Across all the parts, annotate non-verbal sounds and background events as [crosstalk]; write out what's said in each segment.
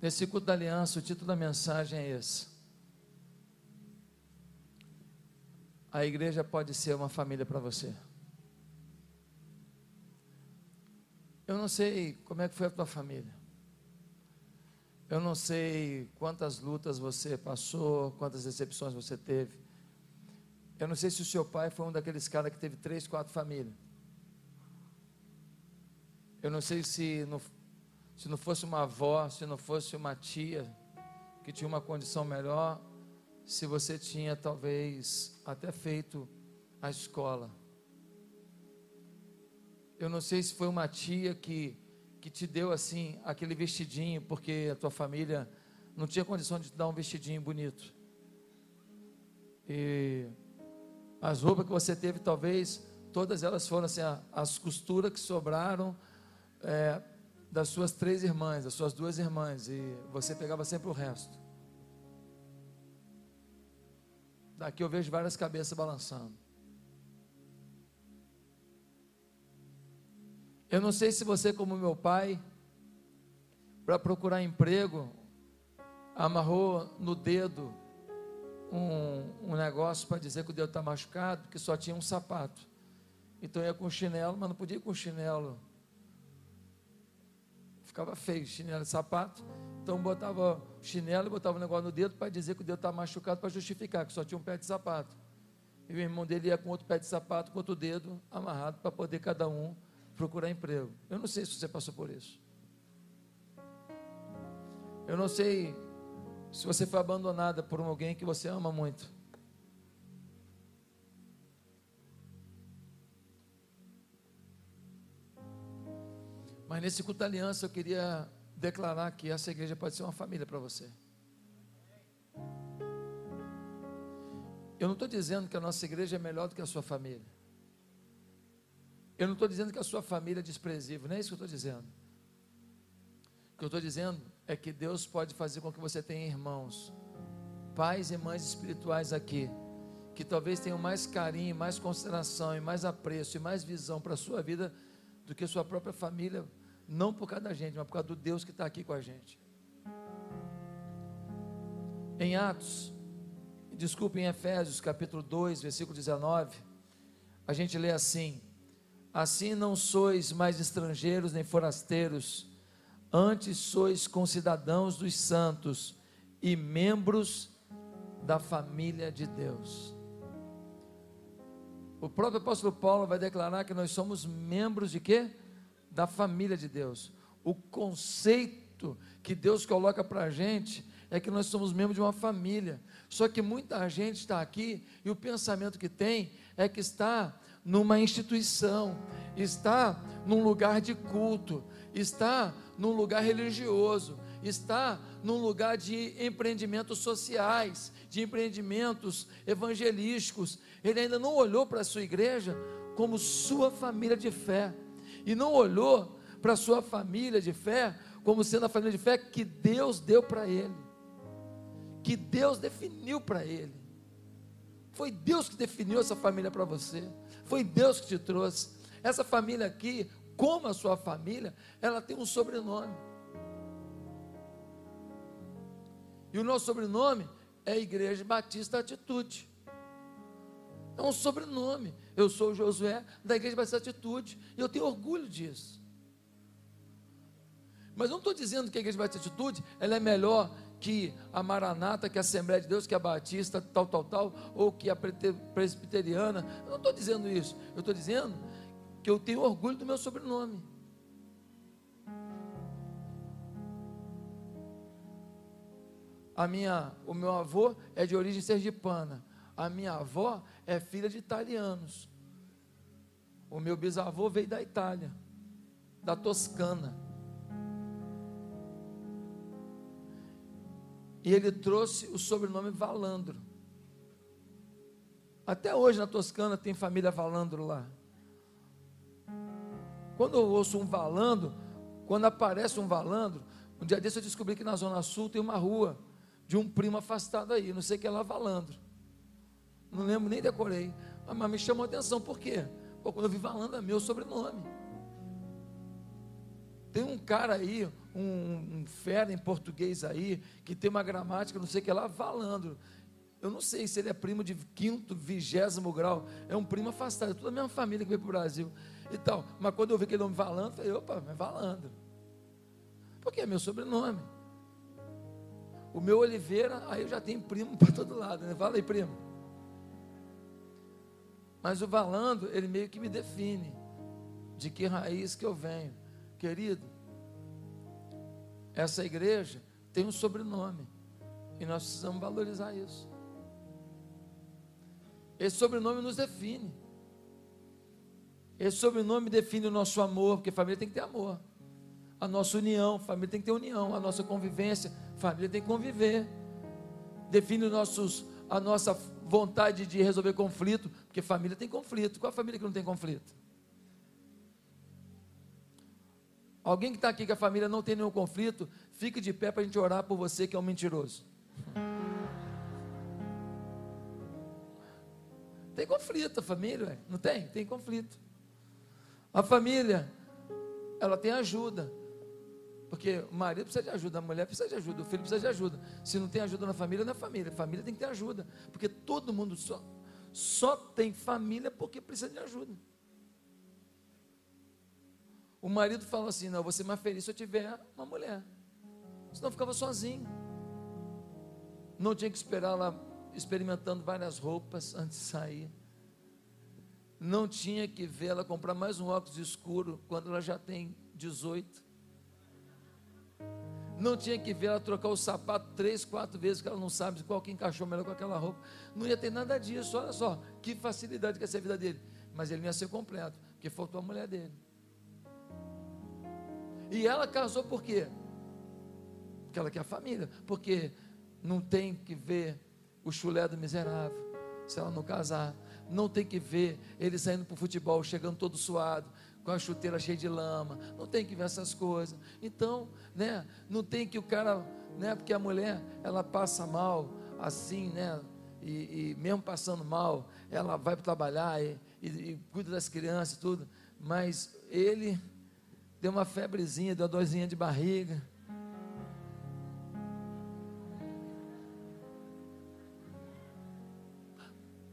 Nesse culto da aliança, o título da mensagem é esse. A igreja pode ser uma família para você. Eu não sei como é que foi a tua família. Eu não sei quantas lutas você passou, quantas decepções você teve. Eu não sei se o seu pai foi um daqueles caras que teve três, quatro famílias. Eu não sei se não, se não fosse uma avó, se não fosse uma tia que tinha uma condição melhor, se você tinha talvez até feito a escola. Eu não sei se foi uma tia que, que te deu assim aquele vestidinho, porque a tua família não tinha condição de te dar um vestidinho bonito. E as roupas que você teve, talvez, todas elas foram assim, as costuras que sobraram é, das suas três irmãs, das suas duas irmãs, e você pegava sempre o resto. Daqui eu vejo várias cabeças balançando. Eu não sei se você, como meu pai, para procurar emprego, amarrou no dedo um, um negócio para dizer que o dedo está machucado, que só tinha um sapato. Então ia com chinelo, mas não podia ir com chinelo. Ficava feio, chinelo e sapato. Então botava chinelo e botava um negócio no dedo para dizer que o dedo está machucado, para justificar, que só tinha um pé de sapato. E o irmão dele ia com outro pé de sapato, com outro dedo amarrado, para poder cada um procurar emprego. Eu não sei se você passou por isso. Eu não sei se você foi abandonada por alguém que você ama muito. Mas nesse culto aliança eu queria declarar que essa igreja pode ser uma família para você. Eu não estou dizendo que a nossa igreja é melhor do que a sua família. Eu não estou dizendo que a sua família é desprezível, não é isso que eu estou dizendo. O que eu estou dizendo é que Deus pode fazer com que você tenha irmãos, pais e mães espirituais aqui, que talvez tenham mais carinho, mais consideração e mais apreço e mais visão para a sua vida do que sua própria família, não por causa da gente, mas por causa do Deus que está aqui com a gente. Em Atos, desculpe, em Efésios capítulo 2, versículo 19, a gente lê assim: Assim não sois mais estrangeiros nem forasteiros, antes sois concidadãos dos santos e membros da família de Deus. O próprio apóstolo Paulo vai declarar que nós somos membros de quê? Da família de Deus. O conceito que Deus coloca para a gente é que nós somos membros de uma família. Só que muita gente está aqui e o pensamento que tem é que está numa instituição, está num lugar de culto, está num lugar religioso, está num lugar de empreendimentos sociais, de empreendimentos evangelísticos. Ele ainda não olhou para a sua igreja como sua família de fé, e não olhou para a sua família de fé como sendo a família de fé que Deus deu para ele, que Deus definiu para ele. Foi Deus que definiu essa família para você, foi Deus que te trouxe. Essa família aqui como a sua família, ela tem um sobrenome. E o nosso sobrenome é Igreja Batista Atitude. É um sobrenome. Eu sou Josué da Igreja Batista Atitude. E eu tenho orgulho disso. Mas não estou dizendo que a Igreja Batista Atitude ela é melhor que a Maranata, que a Assembleia de Deus, que a Batista, tal, tal, tal, ou que a Presbiteriana. Eu não estou dizendo isso. Eu estou dizendo que eu tenho orgulho do meu sobrenome. A minha, o meu avô é de origem sergipana. A minha avó é filha de italianos. O meu bisavô veio da Itália, da Toscana. E ele trouxe o sobrenome Valandro. Até hoje na Toscana tem família Valandro lá. Quando eu ouço um valando, quando aparece um valandro, um dia desse eu descobri que na Zona Sul tem uma rua de um primo afastado aí, não sei o que é lá, valandro. Não lembro nem decorei. Ah, mas me chamou a atenção, por quê? Pô, quando eu vi valando é meu sobrenome. Tem um cara aí, um, um fera em português aí, que tem uma gramática, não sei o que lá, falando. Eu não sei se ele é primo de quinto, vigésimo grau. É um primo afastado, é toda a mesma família que veio para o Brasil e tal. Mas quando eu vi aquele homem falando, eu falei, opa, mas falando. Porque é meu sobrenome. O meu Oliveira, aí eu já tenho primo [laughs] para todo lado, né? Fala aí, primo. Mas o Valando, ele meio que me define de que raiz que eu venho. Querido, essa igreja tem um sobrenome e nós precisamos valorizar isso. Esse sobrenome nos define. Esse sobrenome define o nosso amor, porque família tem que ter amor. A nossa união, família tem que ter união. A nossa convivência, família tem que conviver. Define nossos, a nossa vontade de resolver conflito, porque família tem conflito. Qual a família que não tem conflito? Alguém que está aqui que a família não tem nenhum conflito, fique de pé para a gente orar por você que é um mentiroso. Tem conflito a família, não tem? Tem conflito. A família, ela tem ajuda. Porque o marido precisa de ajuda, a mulher precisa de ajuda, o filho precisa de ajuda. Se não tem ajuda na família, não é família. A família tem que ter ajuda. Porque todo mundo só, só tem família porque precisa de ajuda. O marido fala assim: não, eu vou ser mais feliz se eu tiver uma mulher. Senão ficava sozinho. Não tinha que esperar lá experimentando várias roupas [laughs] antes de sair. Não tinha que ver ela comprar mais um óculos escuro quando ela já tem 18. Não tinha que ver ela trocar o sapato três, quatro vezes, que ela não sabe qual que encaixou melhor com aquela roupa. Não ia ter nada disso. Olha só, que facilidade que ia ser a vida dele. Mas ele não ia ser completo, porque faltou a mulher dele. E ela casou por quê? Porque ela quer a família. Porque não tem que ver o chulé do miserável, se ela não casar. Não tem que ver ele saindo para o futebol, chegando todo suado, com a chuteira cheia de lama. Não tem que ver essas coisas. Então, né? Não tem que o cara, né? Porque a mulher, ela passa mal, assim, né? E, e mesmo passando mal, ela vai para trabalhar e, e, e cuida das crianças e tudo. Mas ele deu uma febrezinha, deu uma dorzinha de barriga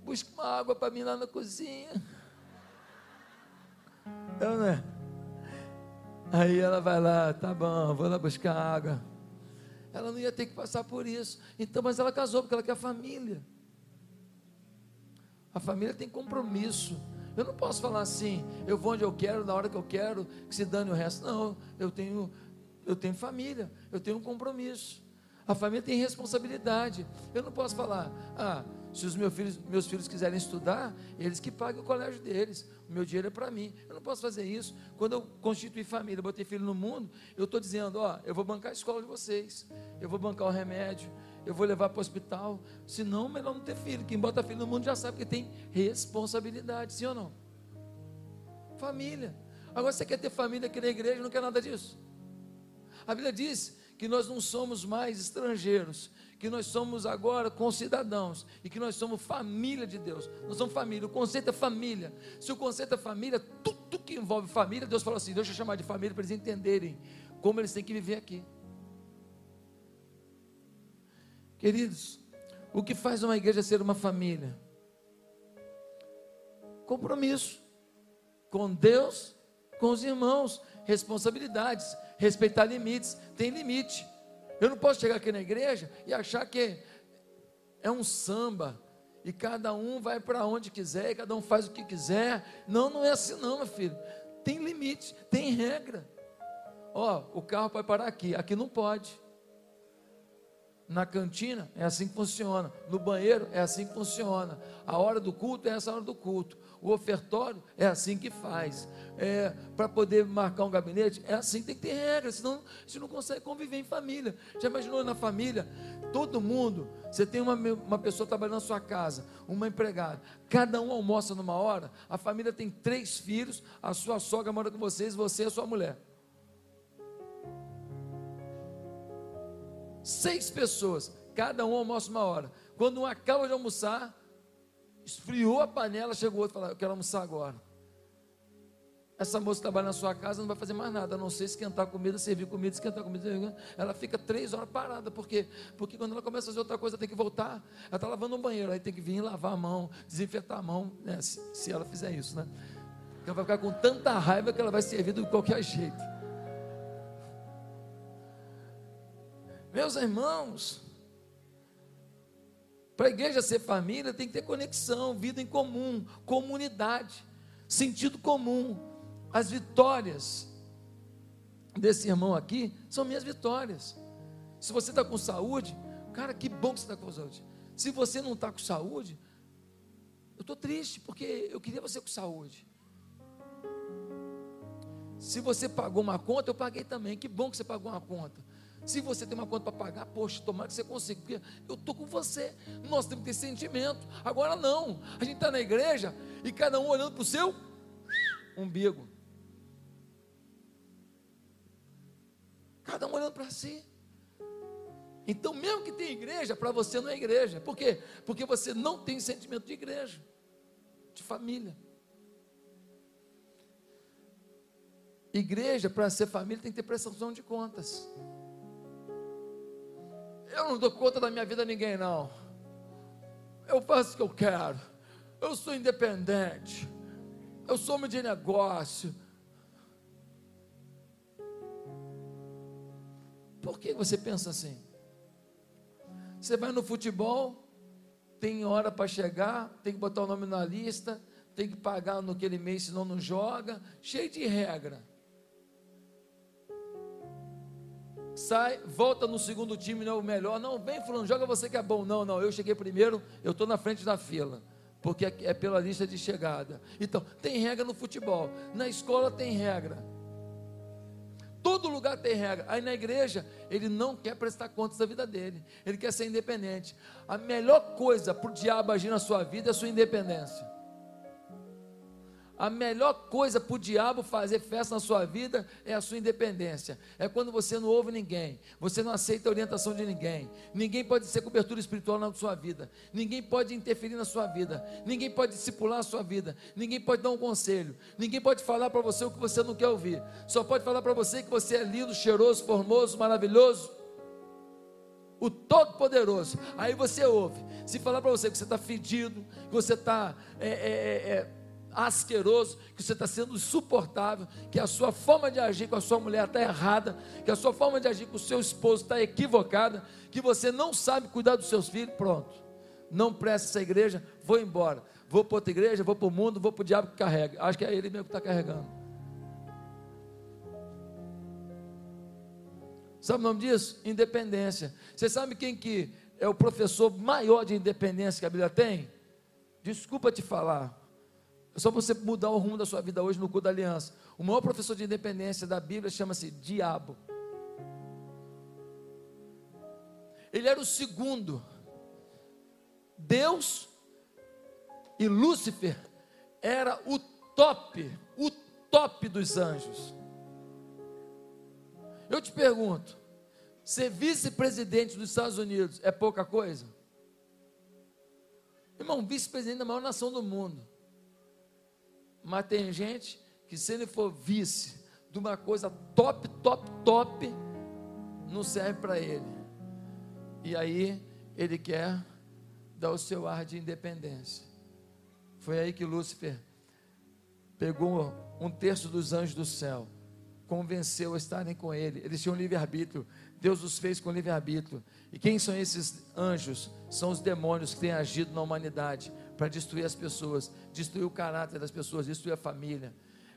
busca uma água para mim lá na cozinha. Eu, né? Aí ela vai lá, tá bom, vou lá buscar água. Ela não ia ter que passar por isso. Então, mas ela casou porque ela quer família. A família tem compromisso. Eu não posso falar assim, eu vou onde eu quero, na hora que eu quero, que se dane o resto. Não, eu tenho, eu tenho família, eu tenho um compromisso. A família tem responsabilidade. Eu não posso falar, ah, se os meus filhos, meus filhos quiserem estudar, eles que paguem o colégio deles. Meu dinheiro é para mim. Eu não posso fazer isso. Quando eu constituí família, botei filho no mundo, eu estou dizendo: ó, eu vou bancar a escola de vocês, eu vou bancar o remédio, eu vou levar para o hospital. Senão, melhor não ter filho. Quem bota filho no mundo já sabe que tem responsabilidade, sim ou não? Família. Agora você quer ter família aqui na igreja, não quer nada disso. A Bíblia diz que nós não somos mais estrangeiros, que nós somos agora concidadãos e que nós somos família de Deus. Nós somos família. O conceito é família. Se o conceito é família, tudo que envolve família, Deus fala assim: deixa eu chamar de família para eles entenderem como eles têm que viver aqui. Queridos, o que faz uma igreja ser uma família? Compromisso com Deus, com os irmãos, responsabilidades, respeitar limites. Tem limite. Eu não posso chegar aqui na igreja e achar que é um samba e cada um vai para onde quiser, e cada um faz o que quiser. Não, não é assim não, meu filho. Tem limite, tem regra. Ó, o carro pode parar aqui, aqui não pode. Na cantina é assim que funciona. No banheiro é assim que funciona. A hora do culto é essa hora do culto. O ofertório é assim que faz. É, Para poder marcar um gabinete, é assim tem que ter regras, senão você não consegue conviver em família. Já imaginou na família? Todo mundo, você tem uma, uma pessoa trabalhando na sua casa, uma empregada, cada um almoça numa hora, a família tem três filhos, a sua sogra mora com vocês, você e a sua mulher. Seis pessoas, cada um almoça uma hora. Quando um acaba de almoçar, esfriou a panela, chegou outro e falou: Eu quero almoçar agora. Essa moça trabalha na sua casa não vai fazer mais nada, a não ser esquentar comida, servir comida, esquentar comida. Ela fica três horas parada. Por quê? Porque quando ela começa a fazer outra coisa, tem que voltar. Ela está lavando um banheiro, aí tem que vir lavar a mão, desinfetar a mão, né? se, se ela fizer isso, né? Ela vai ficar com tanta raiva que ela vai servir de qualquer jeito. Meus irmãos, para a igreja ser família, tem que ter conexão, vida em comum, comunidade, sentido comum. As vitórias desse irmão aqui são minhas vitórias. Se você está com saúde, cara, que bom que você está com saúde. Se você não está com saúde, eu estou triste, porque eu queria você com saúde. Se você pagou uma conta, eu paguei também. Que bom que você pagou uma conta. Se você tem uma conta para pagar, poxa, tomara que você consiga, porque eu estou com você. Nós temos que ter sentimento. Agora não. A gente está na igreja e cada um olhando para o seu umbigo. Cada um olhando para si. Então, mesmo que tenha igreja, para você não é igreja. Por quê? Porque você não tem sentimento de igreja, de família. Igreja, para ser família, tem que ter prestação de contas. Eu não dou conta da minha vida a ninguém, não. Eu faço o que eu quero. Eu sou independente. Eu sou homem de negócio. Por que você pensa assim? Você vai no futebol, tem hora para chegar, tem que botar o nome na lista, tem que pagar no aquele mês, senão não joga, cheio de regra. Sai, volta no segundo time, não é o melhor. Não, vem fulano, joga você que é bom. Não, não, eu cheguei primeiro, eu estou na frente da fila. Porque é pela lista de chegada. Então, tem regra no futebol. Na escola tem regra todo lugar tem regra. Aí na igreja, ele não quer prestar contas da vida dele. Ele quer ser independente. A melhor coisa para o diabo agir na sua vida é a sua independência. A melhor coisa para o diabo fazer festa na sua vida é a sua independência. É quando você não ouve ninguém, você não aceita a orientação de ninguém. Ninguém pode ser cobertura espiritual na sua vida. Ninguém pode interferir na sua vida. Ninguém pode discipular a sua vida. Ninguém pode dar um conselho. Ninguém pode falar para você o que você não quer ouvir. Só pode falar para você que você é lindo, cheiroso, formoso, maravilhoso. O Todo-Poderoso. Aí você ouve. Se falar para você que você está fedido, que você está. É, é, é, asqueroso, que você está sendo insuportável, que a sua forma de agir com a sua mulher está errada, que a sua forma de agir com o seu esposo está equivocada, que você não sabe cuidar dos seus filhos, pronto. Não presta essa igreja, vou embora. Vou para outra igreja, vou para o mundo, vou para o diabo que carrega. Acho que é ele mesmo que está carregando. Sabe o nome disso? Independência. Você sabe quem que é o professor maior de independência que a Bíblia tem? Desculpa te falar. É só você mudar o rumo da sua vida hoje no culto da aliança. O maior professor de independência da Bíblia chama-se Diabo. Ele era o segundo. Deus e Lúcifer era o top, o top dos anjos. Eu te pergunto, ser vice-presidente dos Estados Unidos é pouca coisa? Irmão, vice-presidente da maior nação do mundo. Mas tem gente que se ele for vice de uma coisa top, top, top, não serve para ele. E aí ele quer dar o seu ar de independência. Foi aí que Lúcifer pegou um terço dos anjos do céu, convenceu a estarem com ele. Eles tinham livre-arbítrio. Deus os fez com livre-arbítrio. E quem são esses anjos? São os demônios que têm agido na humanidade para destruir as pessoas, destruir o caráter das pessoas, destruir a família.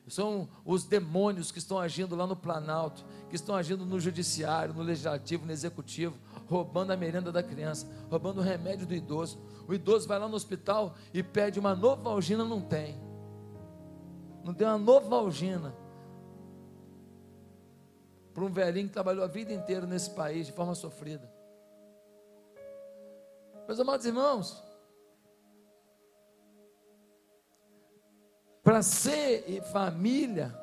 São os demônios que estão agindo lá no Planalto, que estão agindo no Judiciário, no Legislativo, no Executivo, roubando a merenda da criança, roubando o remédio do idoso. O idoso vai lá no hospital e pede uma nova algina, não tem. Não tem uma nova algina. Para um velhinho que trabalhou a vida inteira nesse país de forma sofrida. Meus amados irmãos, Para ser família,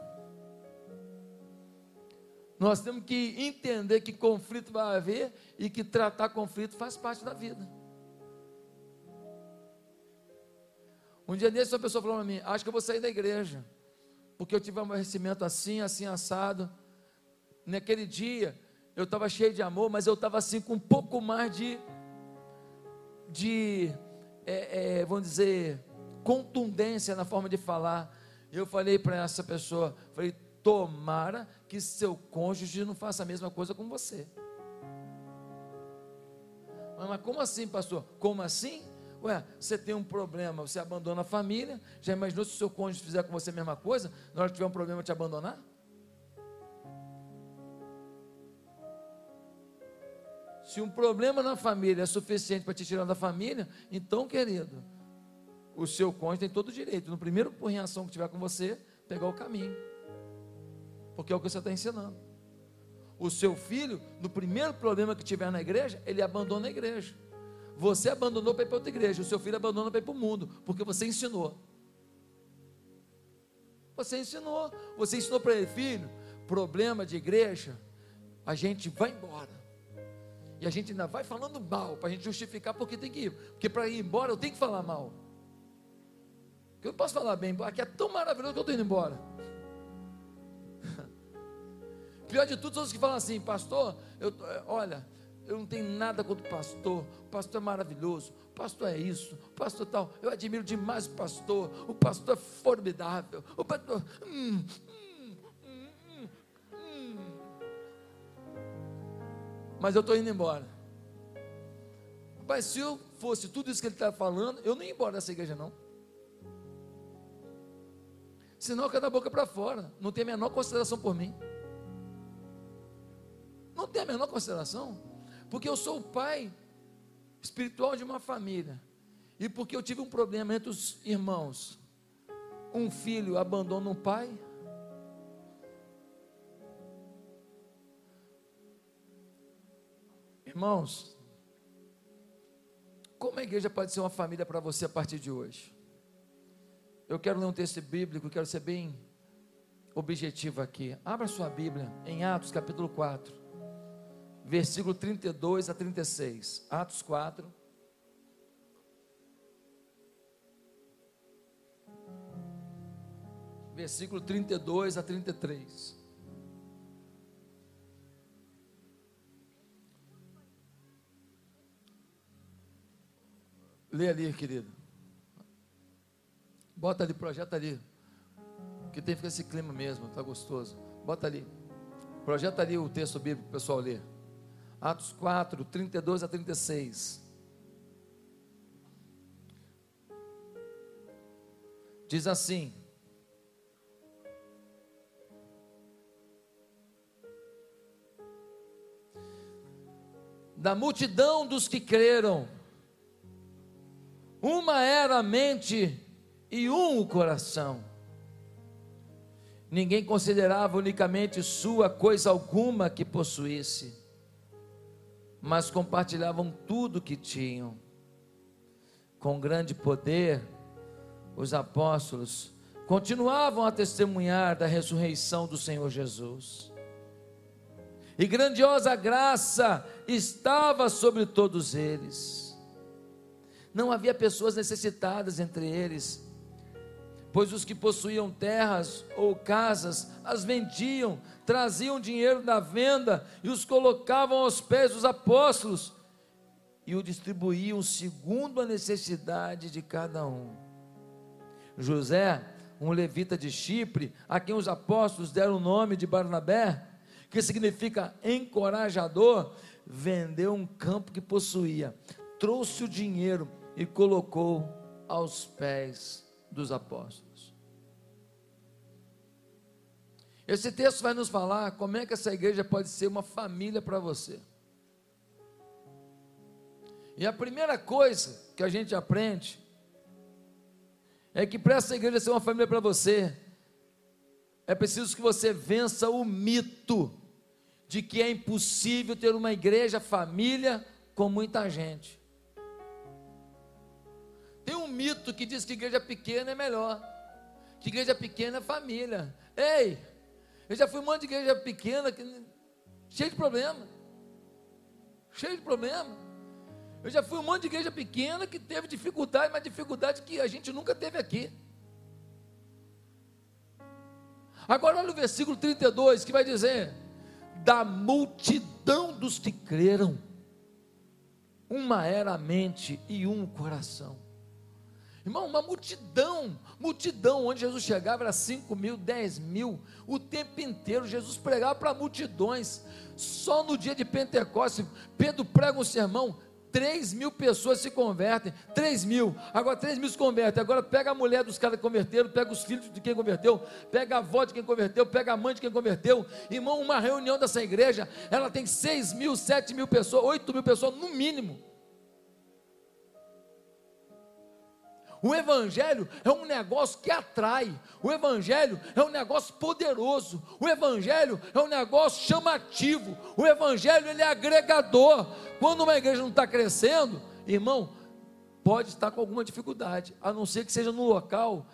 nós temos que entender que conflito vai haver e que tratar conflito faz parte da vida. Um dia desse, uma pessoa falou para mim: Acho que eu vou sair da igreja, porque eu tive um aborrecimento assim, assim, assado. Naquele dia, eu estava cheio de amor, mas eu estava assim com um pouco mais de, de é, é, vamos dizer, contundência na forma de falar. Eu falei para essa pessoa, falei, tomara que seu cônjuge não faça a mesma coisa com você. Mas como assim, pastor? Como assim? Ué, você tem um problema, você abandona a família, já imaginou se o seu cônjuge fizer com você a mesma coisa, na hora que tiver um problema te abandonar? Se um problema na família é suficiente para te tirar da família, então, querido, o seu cônjuge tem todo o direito, no primeiro reação que tiver com você, pegar o caminho. Porque é o que você está ensinando. O seu filho, no primeiro problema que tiver na igreja, ele abandona a igreja. Você abandonou para ir para outra igreja, o seu filho abandona para ir para o mundo, porque você ensinou. Você ensinou, você ensinou para ele, filho, problema de igreja, a gente vai embora. E a gente ainda vai falando mal, para a gente justificar porque tem que ir. Porque para ir embora eu tenho que falar mal. Eu posso falar bem, aqui é tão maravilhoso que eu estou indo embora. [laughs] Pior de tudo, todos que falam assim, pastor, eu, olha, eu não tenho nada contra o pastor, o pastor é maravilhoso, o pastor é isso, o pastor tal, eu admiro demais o pastor, o pastor é formidável, o pastor. Hum, hum, hum, hum. Mas eu estou indo embora. Mas se eu fosse tudo isso que ele está falando, eu não ia embora dessa igreja, não. Senão quero da boca para fora, não tem a menor consideração por mim. Não tem a menor consideração. Porque eu sou o pai espiritual de uma família. E porque eu tive um problema entre os irmãos. Um filho abandona um pai. Irmãos, como a igreja pode ser uma família para você a partir de hoje? Eu quero ler um texto bíblico, quero ser bem objetivo aqui. Abra sua Bíblia em Atos capítulo 4 versículo 32 a 36. Atos 4. Versículo 32 a 33. Lê ali, querido. Bota ali, projeta ali. Que tem que ficar esse clima mesmo, tá gostoso. Bota ali. Projeta ali o texto bíblico, pessoal ler. Atos 4, 32 a 36. Diz assim: Da multidão dos que creram, uma era a mente e um o coração. Ninguém considerava unicamente sua coisa alguma que possuísse mas compartilhavam tudo que tinham. Com grande poder, os apóstolos continuavam a testemunhar da ressurreição do Senhor Jesus. E grandiosa graça estava sobre todos eles. Não havia pessoas necessitadas entre eles pois os que possuíam terras ou casas as vendiam, traziam dinheiro da venda e os colocavam aos pés dos apóstolos e o distribuíam segundo a necessidade de cada um. José, um levita de Chipre, a quem os apóstolos deram o nome de Barnabé, que significa encorajador, vendeu um campo que possuía, trouxe o dinheiro e colocou aos pés dos apóstolos. Esse texto vai nos falar como é que essa igreja pode ser uma família para você. E a primeira coisa que a gente aprende é que para essa igreja ser uma família para você, é preciso que você vença o mito de que é impossível ter uma igreja família com muita gente. Tem um mito que diz que igreja pequena é melhor, que igreja pequena é família. Ei, eu já fui um monte de igreja pequena, que, cheio de problema. Cheio de problema. Eu já fui um monte de igreja pequena que teve dificuldade, mas dificuldade que a gente nunca teve aqui. Agora olha o versículo 32 que vai dizer: da multidão dos que creram, uma era a mente e um o coração. Irmão, uma multidão, multidão, onde Jesus chegava era 5 mil, 10 mil, o tempo inteiro, Jesus pregava para multidões, só no dia de Pentecostes, Pedro prega um sermão, 3 mil pessoas se convertem, 3 mil, agora 3 mil se convertem, agora pega a mulher dos caras que converteram, pega os filhos de quem converteu, pega a avó de quem converteu, pega a mãe de quem converteu, irmão, uma reunião dessa igreja, ela tem 6 mil, 7 mil pessoas, 8 mil pessoas no mínimo, O Evangelho é um negócio que atrai, o Evangelho é um negócio poderoso, o Evangelho é um negócio chamativo, o Evangelho ele é agregador. Quando uma igreja não está crescendo, irmão, pode estar com alguma dificuldade, a não ser que seja num local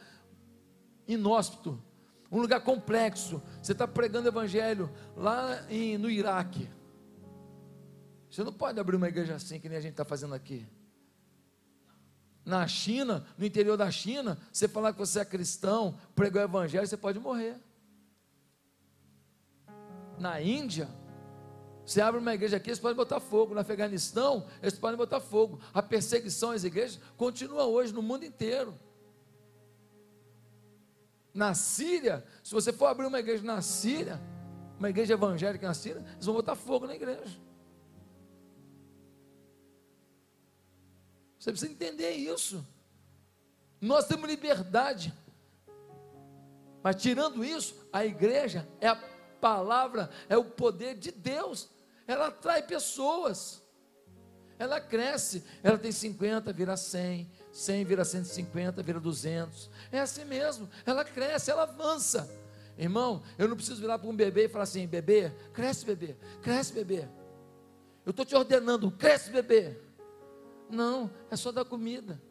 inóspito, um lugar complexo. Você está pregando Evangelho lá em, no Iraque. Você não pode abrir uma igreja assim que nem a gente está fazendo aqui na China, no interior da China, você falar que você é cristão, pregar o evangelho, você pode morrer. Na Índia, você abre uma igreja aqui, eles podem botar fogo. No Afeganistão, eles podem botar fogo. A perseguição às igrejas continua hoje no mundo inteiro. Na Síria, se você for abrir uma igreja na Síria, uma igreja evangélica na Síria, eles vão botar fogo na igreja. Você precisa entender isso. Nós temos liberdade. Mas tirando isso, a igreja é a palavra, é o poder de Deus. Ela atrai pessoas. Ela cresce. Ela tem 50, vira 100. 100 vira 150, vira 200. É assim mesmo. Ela cresce, ela avança. Irmão, eu não preciso virar para um bebê e falar assim: bebê, cresce, bebê, cresce, bebê. Eu estou te ordenando, cresce, bebê. Não, é só dar comida.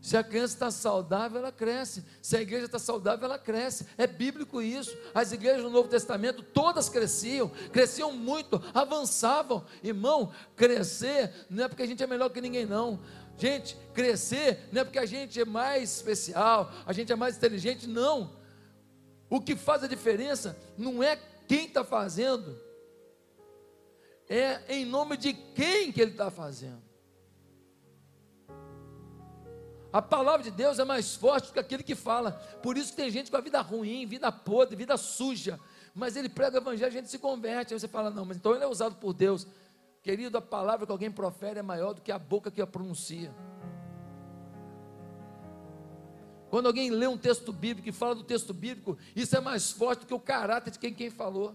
Se a criança está saudável, ela cresce. Se a igreja está saudável, ela cresce. É bíblico isso. As igrejas do Novo Testamento, todas cresciam, cresciam muito, avançavam. Irmão, crescer não é porque a gente é melhor que ninguém, não. Gente, crescer não é porque a gente é mais especial, a gente é mais inteligente, não. O que faz a diferença não é quem está fazendo, é em nome de quem que ele está fazendo. A palavra de Deus é mais forte do que aquele que fala. Por isso tem gente com a vida ruim, vida podre, vida suja. Mas ele prega o evangelho, a gente se converte. Aí você fala, não, mas então ele é usado por Deus. Querido, a palavra que alguém profere é maior do que a boca que a pronuncia. Quando alguém lê um texto bíblico e fala do texto bíblico, isso é mais forte do que o caráter de quem, quem falou.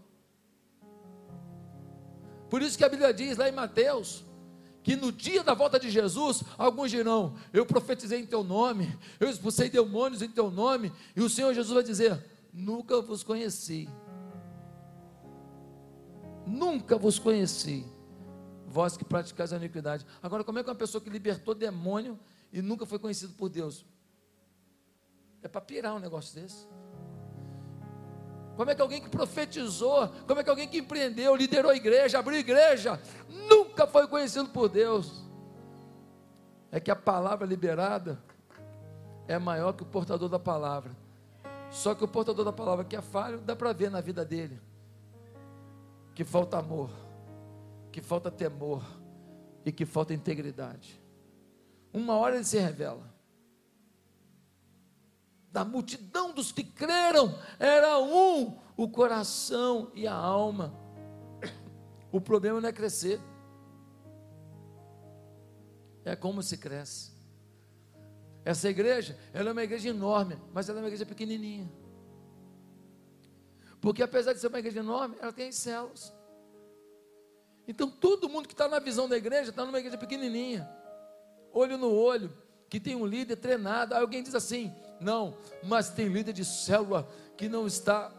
Por isso que a Bíblia diz lá em Mateus, que no dia da volta de Jesus, alguns dirão: Eu profetizei em teu nome, eu expulsei demônios em teu nome, e o Senhor Jesus vai dizer: Nunca vos conheci. Nunca vos conheci, vós que praticais a iniquidade. Agora, como é que uma pessoa que libertou demônio e nunca foi conhecido por Deus? É para pirar um negócio desse. Como é que alguém que profetizou, como é que alguém que empreendeu, liderou a igreja, abriu a igreja, nunca foi conhecido por Deus? É que a palavra liberada é maior que o portador da palavra. Só que o portador da palavra que é falho, dá para ver na vida dele que falta amor, que falta temor e que falta integridade. Uma hora ele se revela da multidão dos que creram, era um o coração e a alma. O problema não é crescer, é como se cresce. Essa igreja, ela é uma igreja enorme, mas ela é uma igreja pequenininha. Porque apesar de ser uma igreja enorme, ela tem células. Então todo mundo que está na visão da igreja está numa igreja pequenininha, olho no olho, que tem um líder treinado. Aí alguém diz assim: não, mas tem líder de célula que não está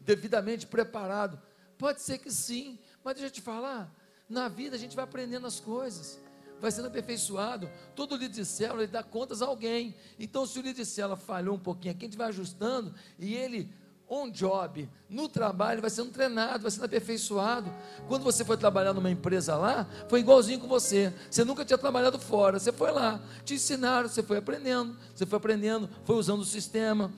devidamente preparado. Pode ser que sim, mas deixa eu te falar: na vida a gente vai aprendendo as coisas, vai sendo aperfeiçoado. Todo líder de célula ele dá contas a alguém. Então, se o líder de célula falhou um pouquinho aqui, a gente vai ajustando e ele on job, no trabalho, vai sendo treinado, vai sendo aperfeiçoado. Quando você foi trabalhar numa empresa lá, foi igualzinho com você. Você nunca tinha trabalhado fora, você foi lá, te ensinaram, você foi aprendendo, você foi aprendendo, foi usando o sistema,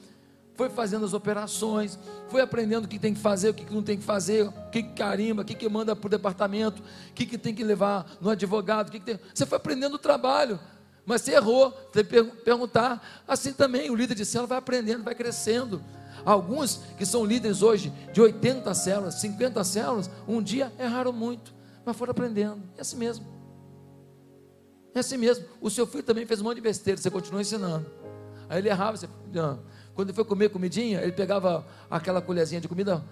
foi fazendo as operações, foi aprendendo o que tem que fazer, o que não tem que fazer, o que carimba, o que, manda para o departamento, o que, tem que levar no advogado, o que, que tem. Você foi aprendendo o trabalho. Mas você errou, tem que perguntar. Assim também, o líder de célula vai aprendendo, vai crescendo. Alguns que são líderes hoje de 80 células, 50 células, um dia erraram muito, mas foram aprendendo. É assim mesmo. É assim mesmo. O seu filho também fez um monte de besteira, você continua ensinando. Aí ele errava, você, quando ele foi comer comidinha, ele pegava aquela colherzinha de comida,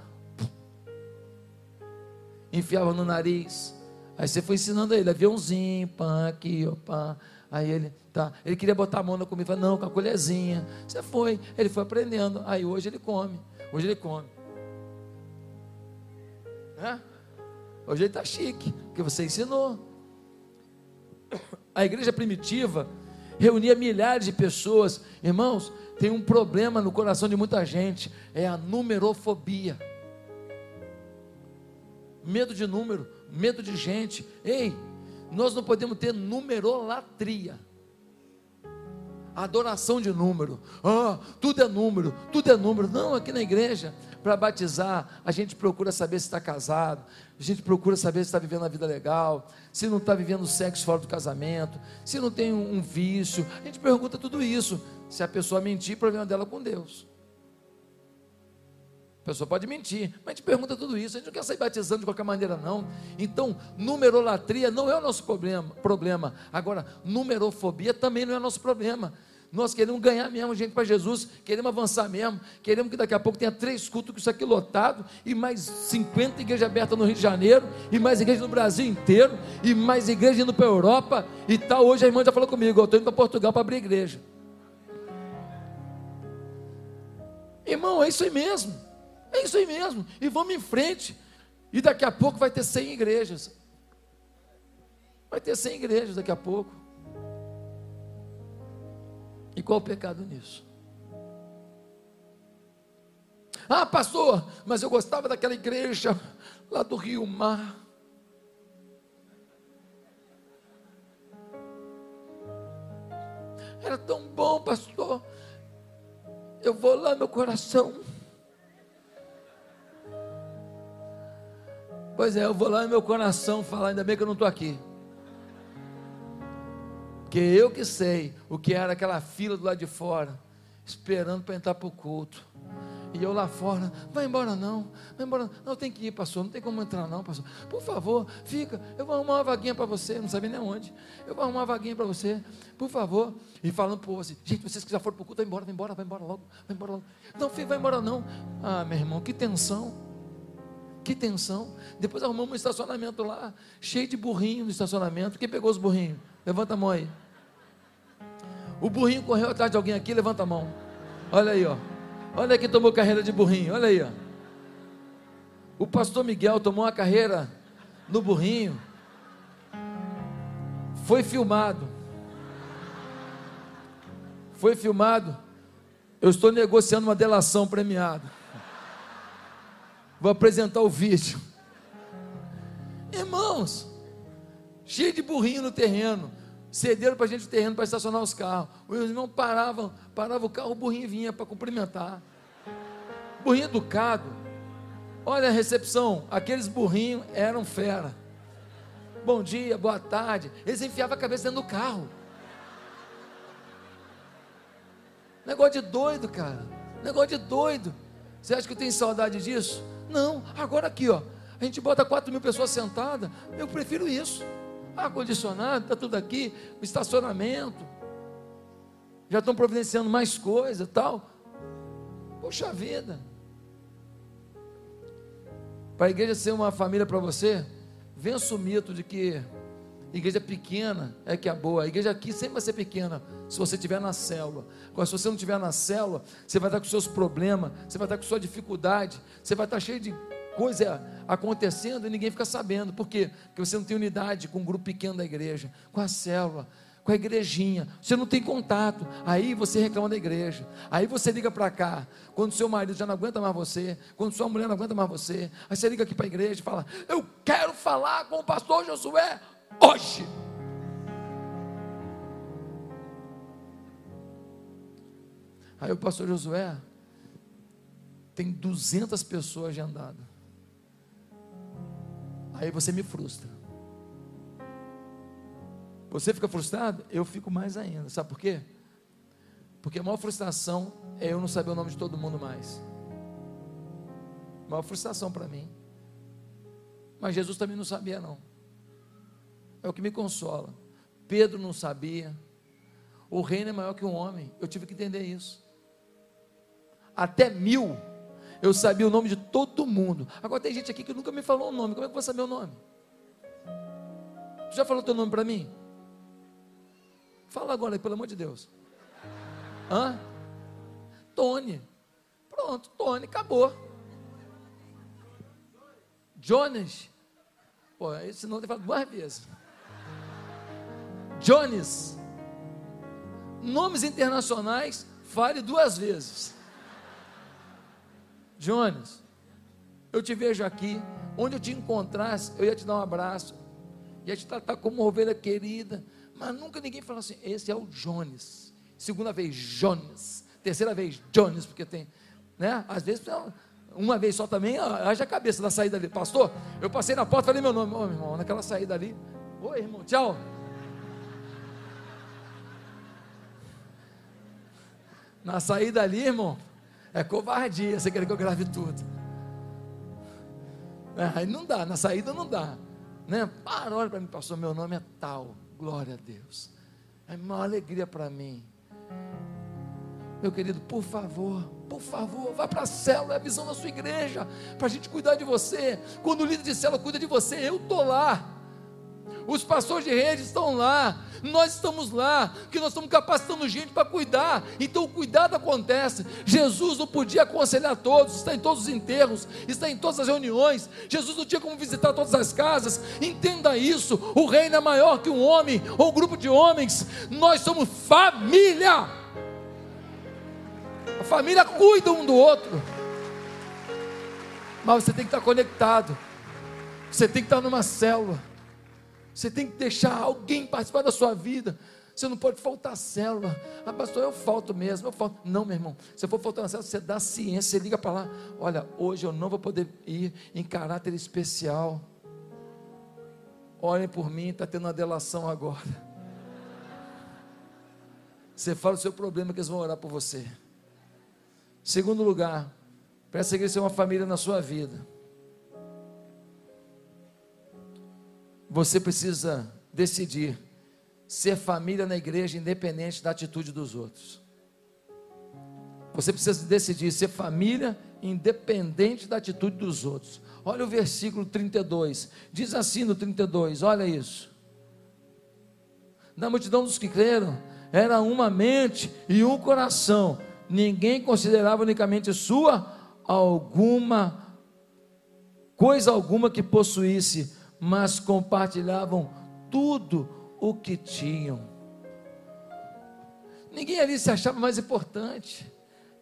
enfiava no nariz. Aí você foi ensinando ele, aviãozinho, pã, aqui, pã. Aí ele, tá, ele queria botar a mão na comida, falou, não, com a colherzinha. Você foi, ele foi aprendendo. Aí hoje ele come, hoje ele come. É? Hoje ele está chique, porque você ensinou. A igreja primitiva reunia milhares de pessoas. Irmãos, tem um problema no coração de muita gente, é a numerofobia. Medo de número, medo de gente. Ei, nós não podemos ter numerolatria. Adoração de número. Ah, tudo é número, tudo é número. Não, aqui na igreja, para batizar, a gente procura saber se está casado, a gente procura saber se está vivendo a vida legal, se não está vivendo sexo fora do casamento, se não tem um, um vício. A gente pergunta tudo isso. Se a pessoa mentir, problema dela com Deus pessoa pode mentir, mas a gente pergunta tudo isso, a gente não quer sair batizando de qualquer maneira, não. Então, numerolatria não é o nosso problema. problema. Agora, numerofobia também não é o nosso problema. Nós queremos ganhar mesmo gente para Jesus, queremos avançar mesmo, queremos que daqui a pouco tenha três cultos com isso aqui lotado, e mais 50 igrejas abertas no Rio de Janeiro, e mais igrejas no Brasil inteiro, e mais igrejas indo para a Europa, e tal. Hoje a irmã já falou comigo, eu estou indo para Portugal para abrir igreja. Irmão, é isso aí mesmo. É isso aí mesmo. E vamos em frente. E daqui a pouco vai ter 100 igrejas. Vai ter 100 igrejas daqui a pouco. E qual o pecado nisso? Ah, pastor, mas eu gostava daquela igreja lá do Rio Mar. Era tão bom, pastor. Eu vou lá, meu coração Pois é, eu vou lá no meu coração falar, ainda bem que eu não estou aqui. Porque eu que sei o que era aquela fila do lado de fora, esperando para entrar para o culto. E eu lá fora, vai embora não, vai embora, não tem que ir, pastor, não tem como entrar não, pastor. Por favor, fica, eu vou arrumar uma vaguinha para você, não sabia nem onde. Eu vou arrumar uma vaguinha para você, por favor. E falando para você, gente, vocês que já foram para o culto, vai embora, vai embora, vai embora logo, vai embora logo. Não, filho, vai embora não. Ah, meu irmão, que tensão. Que tensão. Depois arrumamos um estacionamento lá, cheio de burrinho no estacionamento. Quem pegou os burrinhos? Levanta a mão aí. O burrinho correu atrás de alguém aqui, levanta a mão. Olha aí, ó. Olha quem tomou carreira de burrinho, olha aí, ó. O pastor Miguel tomou uma carreira no burrinho. Foi filmado. Foi filmado. Eu estou negociando uma delação premiada. Vou apresentar o vídeo. Irmãos, cheio de burrinho no terreno. Cederam para a gente o terreno para estacionar os carros. Os irmãos paravam, parava o carro, o burrinho vinha para cumprimentar. Burrinho educado. Olha a recepção, aqueles burrinhos eram fera. Bom dia, boa tarde. Eles enfiavam a cabeça dentro do carro. Negócio de doido, cara. Negócio de doido. Você acha que eu tenho saudade disso? Não, agora aqui, ó. A gente bota 4 mil pessoas sentadas. Eu prefiro isso. Ar-condicionado, está tudo aqui, estacionamento. Já estão providenciando mais coisa tal. Poxa vida. Para a igreja ser uma família para você, vença o mito de que igreja pequena é que é boa. A igreja aqui sempre vai ser pequena se você estiver na célula. Agora, se você não estiver na célula, você vai estar com seus problemas, você vai estar com sua dificuldade, você vai estar cheio de coisa acontecendo e ninguém fica sabendo. Por quê? Porque você não tem unidade com um grupo pequeno da igreja, com a célula, com a igrejinha, você não tem contato. Aí você reclama da igreja. Aí você liga para cá, quando seu marido já não aguenta mais você, quando sua mulher não aguenta mais você. Aí você liga aqui para a igreja e fala: Eu quero falar com o pastor Josué hoje. Aí o pastor Josué tem 200 pessoas agendadas. Aí você me frustra. Você fica frustrado? Eu fico mais ainda. Sabe por quê? Porque a maior frustração é eu não saber o nome de todo mundo mais. A maior frustração para mim. Mas Jesus também não sabia, não. É o que me consola. Pedro não sabia. O reino é maior que um homem. Eu tive que entender isso. Até mil, eu sabia o nome de todo mundo. Agora tem gente aqui que nunca me falou o nome. Como é que eu vou saber o nome? Tu já falou teu nome para mim? Fala agora, pelo amor de Deus. Hã? Tony. Pronto, Tony, acabou. Jonas. Pô, esse nome tem falado duas vezes. Jones. Nomes internacionais, fale duas vezes. Jones, eu te vejo aqui. Onde eu te encontrasse, eu ia te dar um abraço. Ia te tratar como uma ovelha querida. Mas nunca ninguém falou assim: esse é o Jones. Segunda vez, Jones. Terceira vez, Jones, porque tem. Né? Às vezes, uma vez só também, haja a cabeça da saída ali. Pastor, eu passei na porta e falei meu nome. Oh, meu irmão, naquela saída ali. Oi, irmão, tchau. Na saída ali, irmão, é covardia. Você quer que eu grave tudo. É, aí não dá, na saída não dá. Né? Para, olha para mim, pastor, meu nome é tal. Glória a Deus. É uma alegria para mim. Meu querido, por favor, por favor, vá para a célula, é a visão da sua igreja, para a gente cuidar de você. Quando o líder de célula cuida de você, eu estou lá os pastores de rede estão lá, nós estamos lá, que nós estamos capacitando gente para cuidar, então o cuidado acontece. Jesus não podia aconselhar todos, está em todos os enterros, está em todas as reuniões. Jesus não tinha como visitar todas as casas. Entenda isso: o reino é maior que um homem ou um grupo de homens, nós somos família. A família cuida um do outro, mas você tem que estar conectado, você tem que estar numa célula. Você tem que deixar alguém participar da sua vida. Você não pode faltar célula. Ah, pastor, eu falto mesmo, eu falto. Não, meu irmão. Se for faltar na célula, você dá ciência, você liga para lá. Olha, hoje eu não vou poder ir em caráter especial. Olhem por mim, está tendo uma delação agora. Você fala o seu problema que eles vão orar por você. Segundo lugar, para essa igreja ser uma família na sua vida. Você precisa decidir ser família na igreja, independente da atitude dos outros. Você precisa decidir ser família, independente da atitude dos outros. Olha o versículo 32. Diz assim no 32, olha isso. Na multidão dos que creram, era uma mente e um coração. Ninguém considerava unicamente sua alguma coisa alguma que possuísse, mas compartilhavam tudo o que tinham. Ninguém ali se achava mais importante.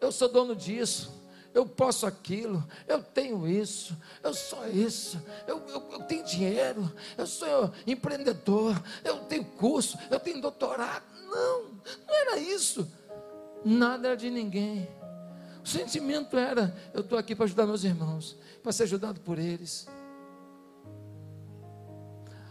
Eu sou dono disso, eu posso aquilo, eu tenho isso, eu sou isso, eu, eu, eu tenho dinheiro, eu sou empreendedor, eu tenho curso, eu tenho doutorado. Não, não era isso. Nada era de ninguém. O sentimento era: eu estou aqui para ajudar meus irmãos, para ser ajudado por eles.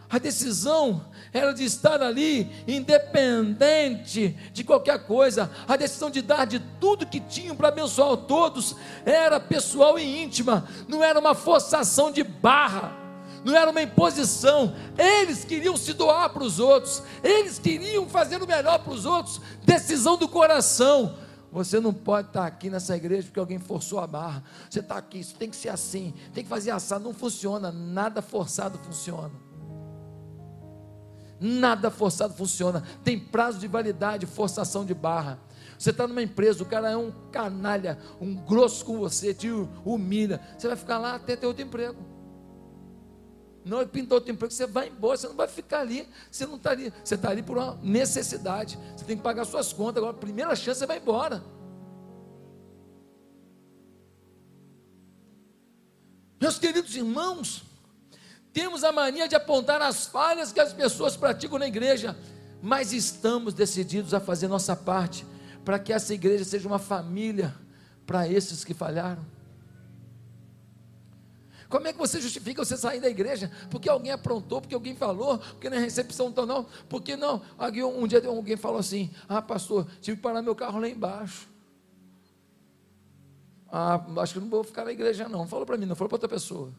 A decisão era de estar ali, independente de qualquer coisa. A decisão de dar de tudo que tinham para abençoar todos era pessoal e íntima, não era uma forçação de barra, não era uma imposição. Eles queriam se doar para os outros, eles queriam fazer o melhor para os outros. Decisão do coração. Você não pode estar aqui nessa igreja porque alguém forçou a barra. Você está aqui, isso tem que ser assim, tem que fazer assado. Não funciona, nada forçado funciona. Nada forçado funciona. Tem prazo de validade, forçação de barra. Você está numa empresa, o cara é um canalha, um grosso com você, te humilha. Você vai ficar lá até ter outro emprego. Não é pintar outro emprego, você vai embora, você não vai ficar ali, você não está ali, você está ali por uma necessidade, você tem que pagar suas contas, agora, primeira chance, você vai embora. Meus queridos irmãos, temos a mania de apontar as falhas que as pessoas praticam na igreja, mas estamos decididos a fazer nossa parte para que essa igreja seja uma família para esses que falharam. Como é que você justifica você sair da igreja? Porque alguém aprontou, porque alguém falou, porque na recepção então não, porque não. Um dia alguém falou assim: Ah, pastor, tive que parar meu carro lá embaixo. Ah, acho que não vou ficar na igreja, não. Falou para mim, não falou para outra pessoa.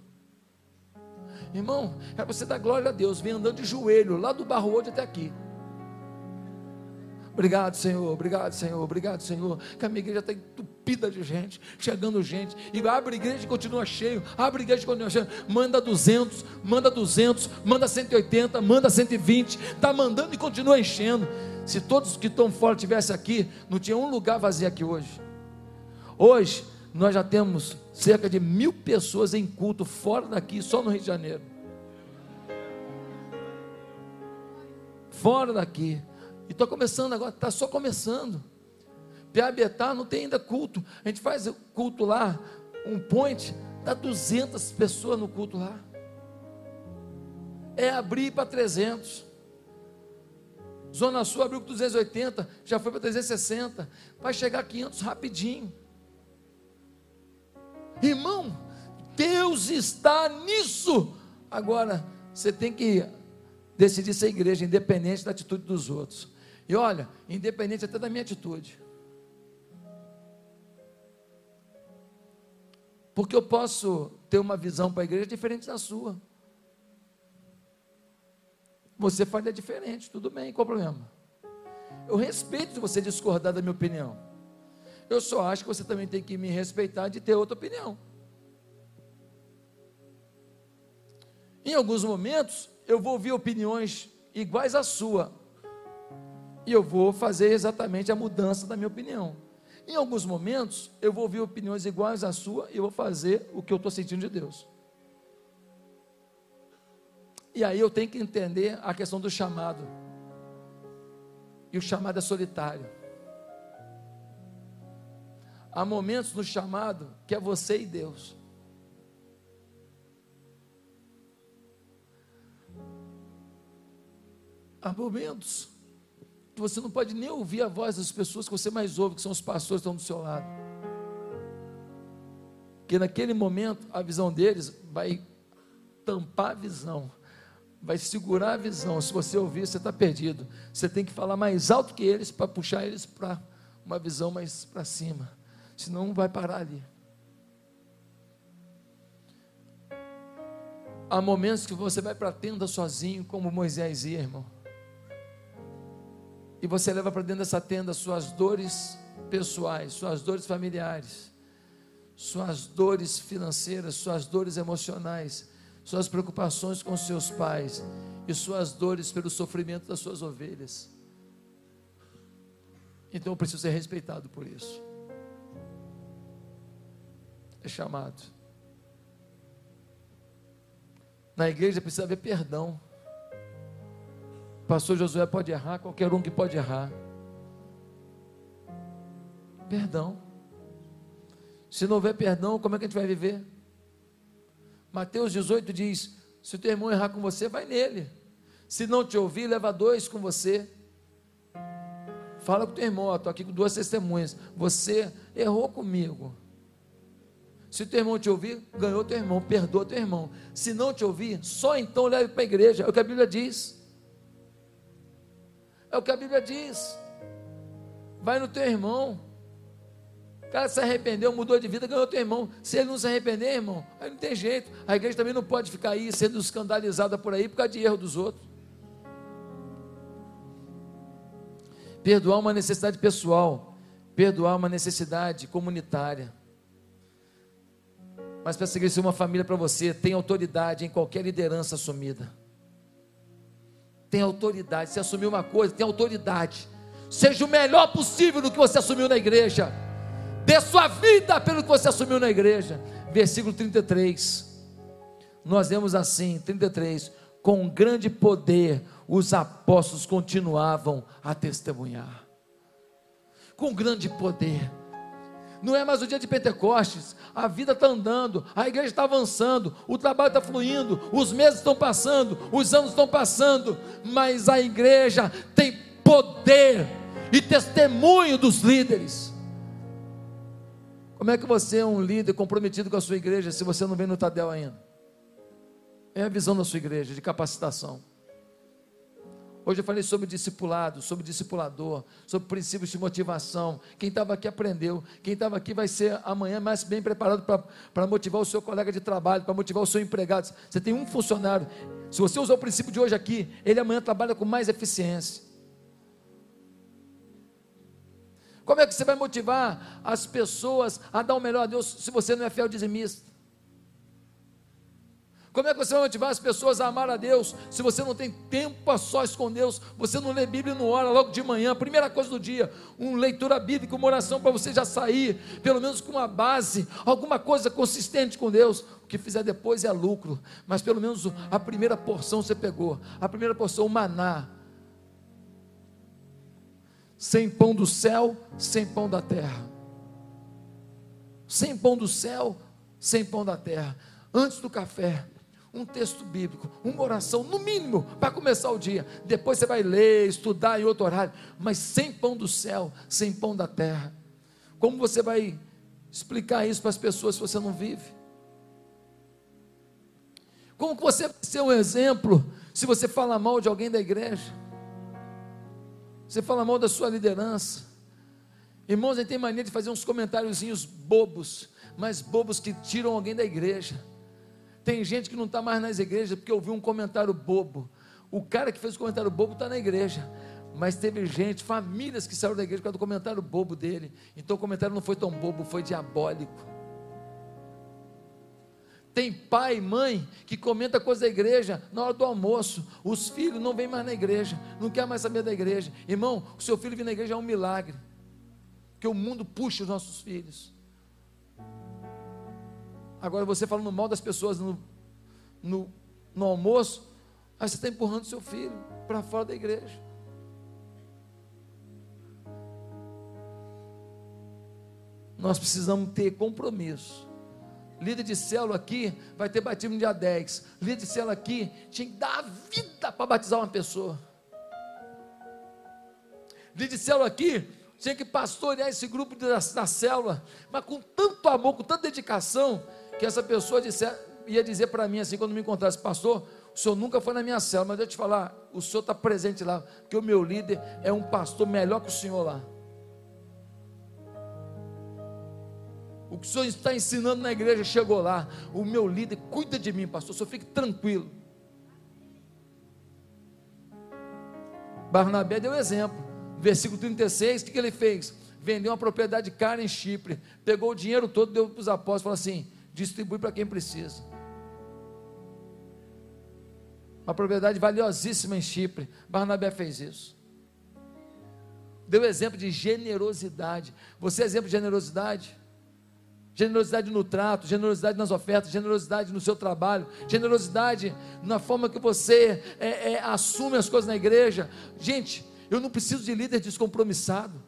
Irmão, é você dar glória a Deus, vem andando de joelho, lá do barro hoje até aqui. Obrigado, Senhor, obrigado, Senhor, obrigado, Senhor. Que a minha igreja está entupida de gente, chegando gente. E abre igreja e continua cheio. Abre igreja e continua cheio. Manda 200, manda 200, manda 180, manda 120. Está mandando e continua enchendo. Se todos que estão fora estivessem aqui, não tinha um lugar vazio aqui hoje. Hoje, nós já temos cerca de mil pessoas em culto fora daqui, só no Rio de Janeiro. Fora daqui. E estou começando agora, está só começando. Piabetá não tem ainda culto. A gente faz culto lá, um point, dá 200 pessoas no culto lá. É abrir para 300. Zona Sul abriu com 280, já foi para 360. Vai chegar a 500 rapidinho. Irmão, Deus está nisso. Agora, você tem que decidir ser igreja, independente da atitude dos outros. E olha, independente até da minha atitude. Porque eu posso ter uma visão para a igreja diferente da sua. Você faria diferente, tudo bem, qual o problema? Eu respeito você discordar da minha opinião. Eu só acho que você também tem que me respeitar de ter outra opinião. Em alguns momentos, eu vou ouvir opiniões iguais à sua, e eu vou fazer exatamente a mudança da minha opinião. Em alguns momentos, eu vou ouvir opiniões iguais à sua e eu vou fazer o que eu estou sentindo de Deus. E aí eu tenho que entender a questão do chamado. E o chamado é solitário. Há momentos no chamado que é você e Deus. Há momentos que você não pode nem ouvir a voz das pessoas que você mais ouve, que são os pastores que estão do seu lado. Porque naquele momento a visão deles vai tampar a visão, vai segurar a visão. Se você ouvir, você está perdido. Você tem que falar mais alto que eles para puxar eles para uma visão mais para cima. Senão vai parar ali. Há momentos que você vai para a tenda sozinho, como Moisés irmão e você leva para dentro dessa tenda suas dores pessoais, suas dores familiares, suas dores financeiras, suas dores emocionais, suas preocupações com seus pais e suas dores pelo sofrimento das suas ovelhas. Então eu preciso ser respeitado por isso. É chamado. Na igreja precisa haver perdão. Pastor Josué pode errar, qualquer um que pode errar. Perdão. Se não houver perdão, como é que a gente vai viver? Mateus 18 diz: se o teu irmão errar com você, vai nele. Se não te ouvir, leva dois com você. Fala com o teu irmão, estou aqui com duas testemunhas. Você errou comigo. Se teu irmão te ouvir, ganhou teu irmão, perdoa teu irmão. Se não te ouvir, só então leve para a igreja. É o que a Bíblia diz. É o que a Bíblia diz. Vai no teu irmão. O cara se arrependeu, mudou de vida, ganhou teu irmão. Se ele não se arrepender, irmão, aí não tem jeito. A igreja também não pode ficar aí sendo escandalizada por aí por causa de erro dos outros. Perdoar uma necessidade pessoal, perdoar uma necessidade comunitária. Mas para seguir uma família para você, tem autoridade em qualquer liderança assumida tem autoridade. Se assumir uma coisa, tem autoridade. Seja o melhor possível no que você assumiu na igreja. Dê sua vida pelo que você assumiu na igreja. Versículo 33. nós vemos assim, 33, com grande poder os apóstolos continuavam a testemunhar. Com grande poder. Não é mais o dia de Pentecostes, a vida está andando, a igreja está avançando, o trabalho está fluindo, os meses estão passando, os anos estão passando, mas a igreja tem poder e testemunho dos líderes. Como é que você é um líder comprometido com a sua igreja se você não vem no Tadel ainda? É a visão da sua igreja de capacitação. Hoje eu falei sobre discipulado, sobre discipulador, sobre princípios de motivação. Quem estava aqui aprendeu. Quem estava aqui vai ser amanhã mais bem preparado para motivar o seu colega de trabalho, para motivar o seu empregado. Você tem um funcionário. Se você usar o princípio de hoje aqui, ele amanhã trabalha com mais eficiência. Como é que você vai motivar as pessoas a dar o melhor a Deus se você não é fiel dizimista? Como é que você vai motivar as pessoas a amar a Deus se você não tem tempo a sós com Deus? Você não lê Bíblia e não ora logo de manhã, primeira coisa do dia, uma leitura bíblica, uma oração para você já sair, pelo menos com uma base, alguma coisa consistente com Deus. O que fizer depois é lucro, mas pelo menos a primeira porção você pegou, a primeira porção, o maná, sem pão do céu, sem pão da terra. Sem pão do céu, sem pão da terra. Antes do café, um texto bíblico, uma oração, no mínimo, para começar o dia. Depois você vai ler, estudar em outro horário, mas sem pão do céu, sem pão da terra. Como você vai explicar isso para as pessoas se você não vive? Como você vai ser um exemplo se você fala mal de alguém da igreja? Você fala mal da sua liderança. Irmãos, a gente tem mania de fazer uns comentáriozinhos bobos, mas bobos que tiram alguém da igreja. Tem gente que não está mais nas igrejas porque ouviu um comentário bobo. O cara que fez o comentário bobo está na igreja. Mas teve gente, famílias que saíram da igreja por causa do comentário bobo dele. Então o comentário não foi tão bobo, foi diabólico. Tem pai e mãe que comenta coisa da igreja na hora do almoço. Os filhos não vêm mais na igreja, não quer mais saber da igreja. Irmão, o seu filho vir na igreja é um milagre. Porque o mundo puxa os nossos filhos. Agora você falando mal das pessoas no, no, no almoço, aí você está empurrando seu filho para fora da igreja. Nós precisamos ter compromisso Líder de célula aqui vai ter batismo no dia 10. Líder de célula aqui tinha que dar a vida para batizar uma pessoa. Líder de célula aqui tinha que pastorear esse grupo da, da célula, mas com tanto amor, com tanta dedicação, que essa pessoa disse, ia dizer para mim assim, quando me encontrasse, pastor, o senhor nunca foi na minha célula, mas eu te falar, o senhor está presente lá, porque o meu líder é um pastor melhor que o senhor lá. O que o senhor está ensinando na igreja chegou lá. O meu líder cuida de mim, pastor. O senhor fique tranquilo. Barnabé deu exemplo. Versículo 36, o que, que ele fez? Vendeu uma propriedade cara em Chipre, pegou o dinheiro todo, deu para os apóstolos, falou assim: distribui para quem precisa. Uma propriedade valiosíssima em Chipre. Barnabé fez isso. Deu exemplo de generosidade. Você é exemplo de generosidade? generosidade no trato, generosidade nas ofertas, generosidade no seu trabalho, generosidade na forma que você é, é, assume as coisas na igreja. Gente, eu não preciso de líder descompromissado,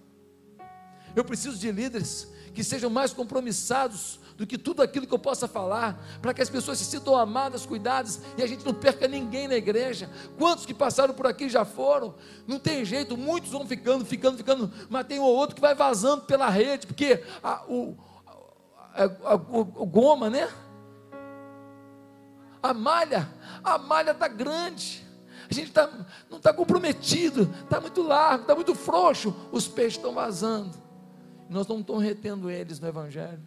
eu preciso de líderes que sejam mais compromissados do que tudo aquilo que eu possa falar, para que as pessoas se sintam amadas, cuidadas e a gente não perca ninguém na igreja. Quantos que passaram por aqui já foram? Não tem jeito, muitos vão ficando, ficando, ficando, mas tem um ou outro que vai vazando pela rede, porque a, o, a, a, o goma, né? A malha, a malha está grande. A gente tá, não está comprometido, está muito largo, está muito frouxo. Os peixes estão vazando. Nós não estamos retendo eles no Evangelho.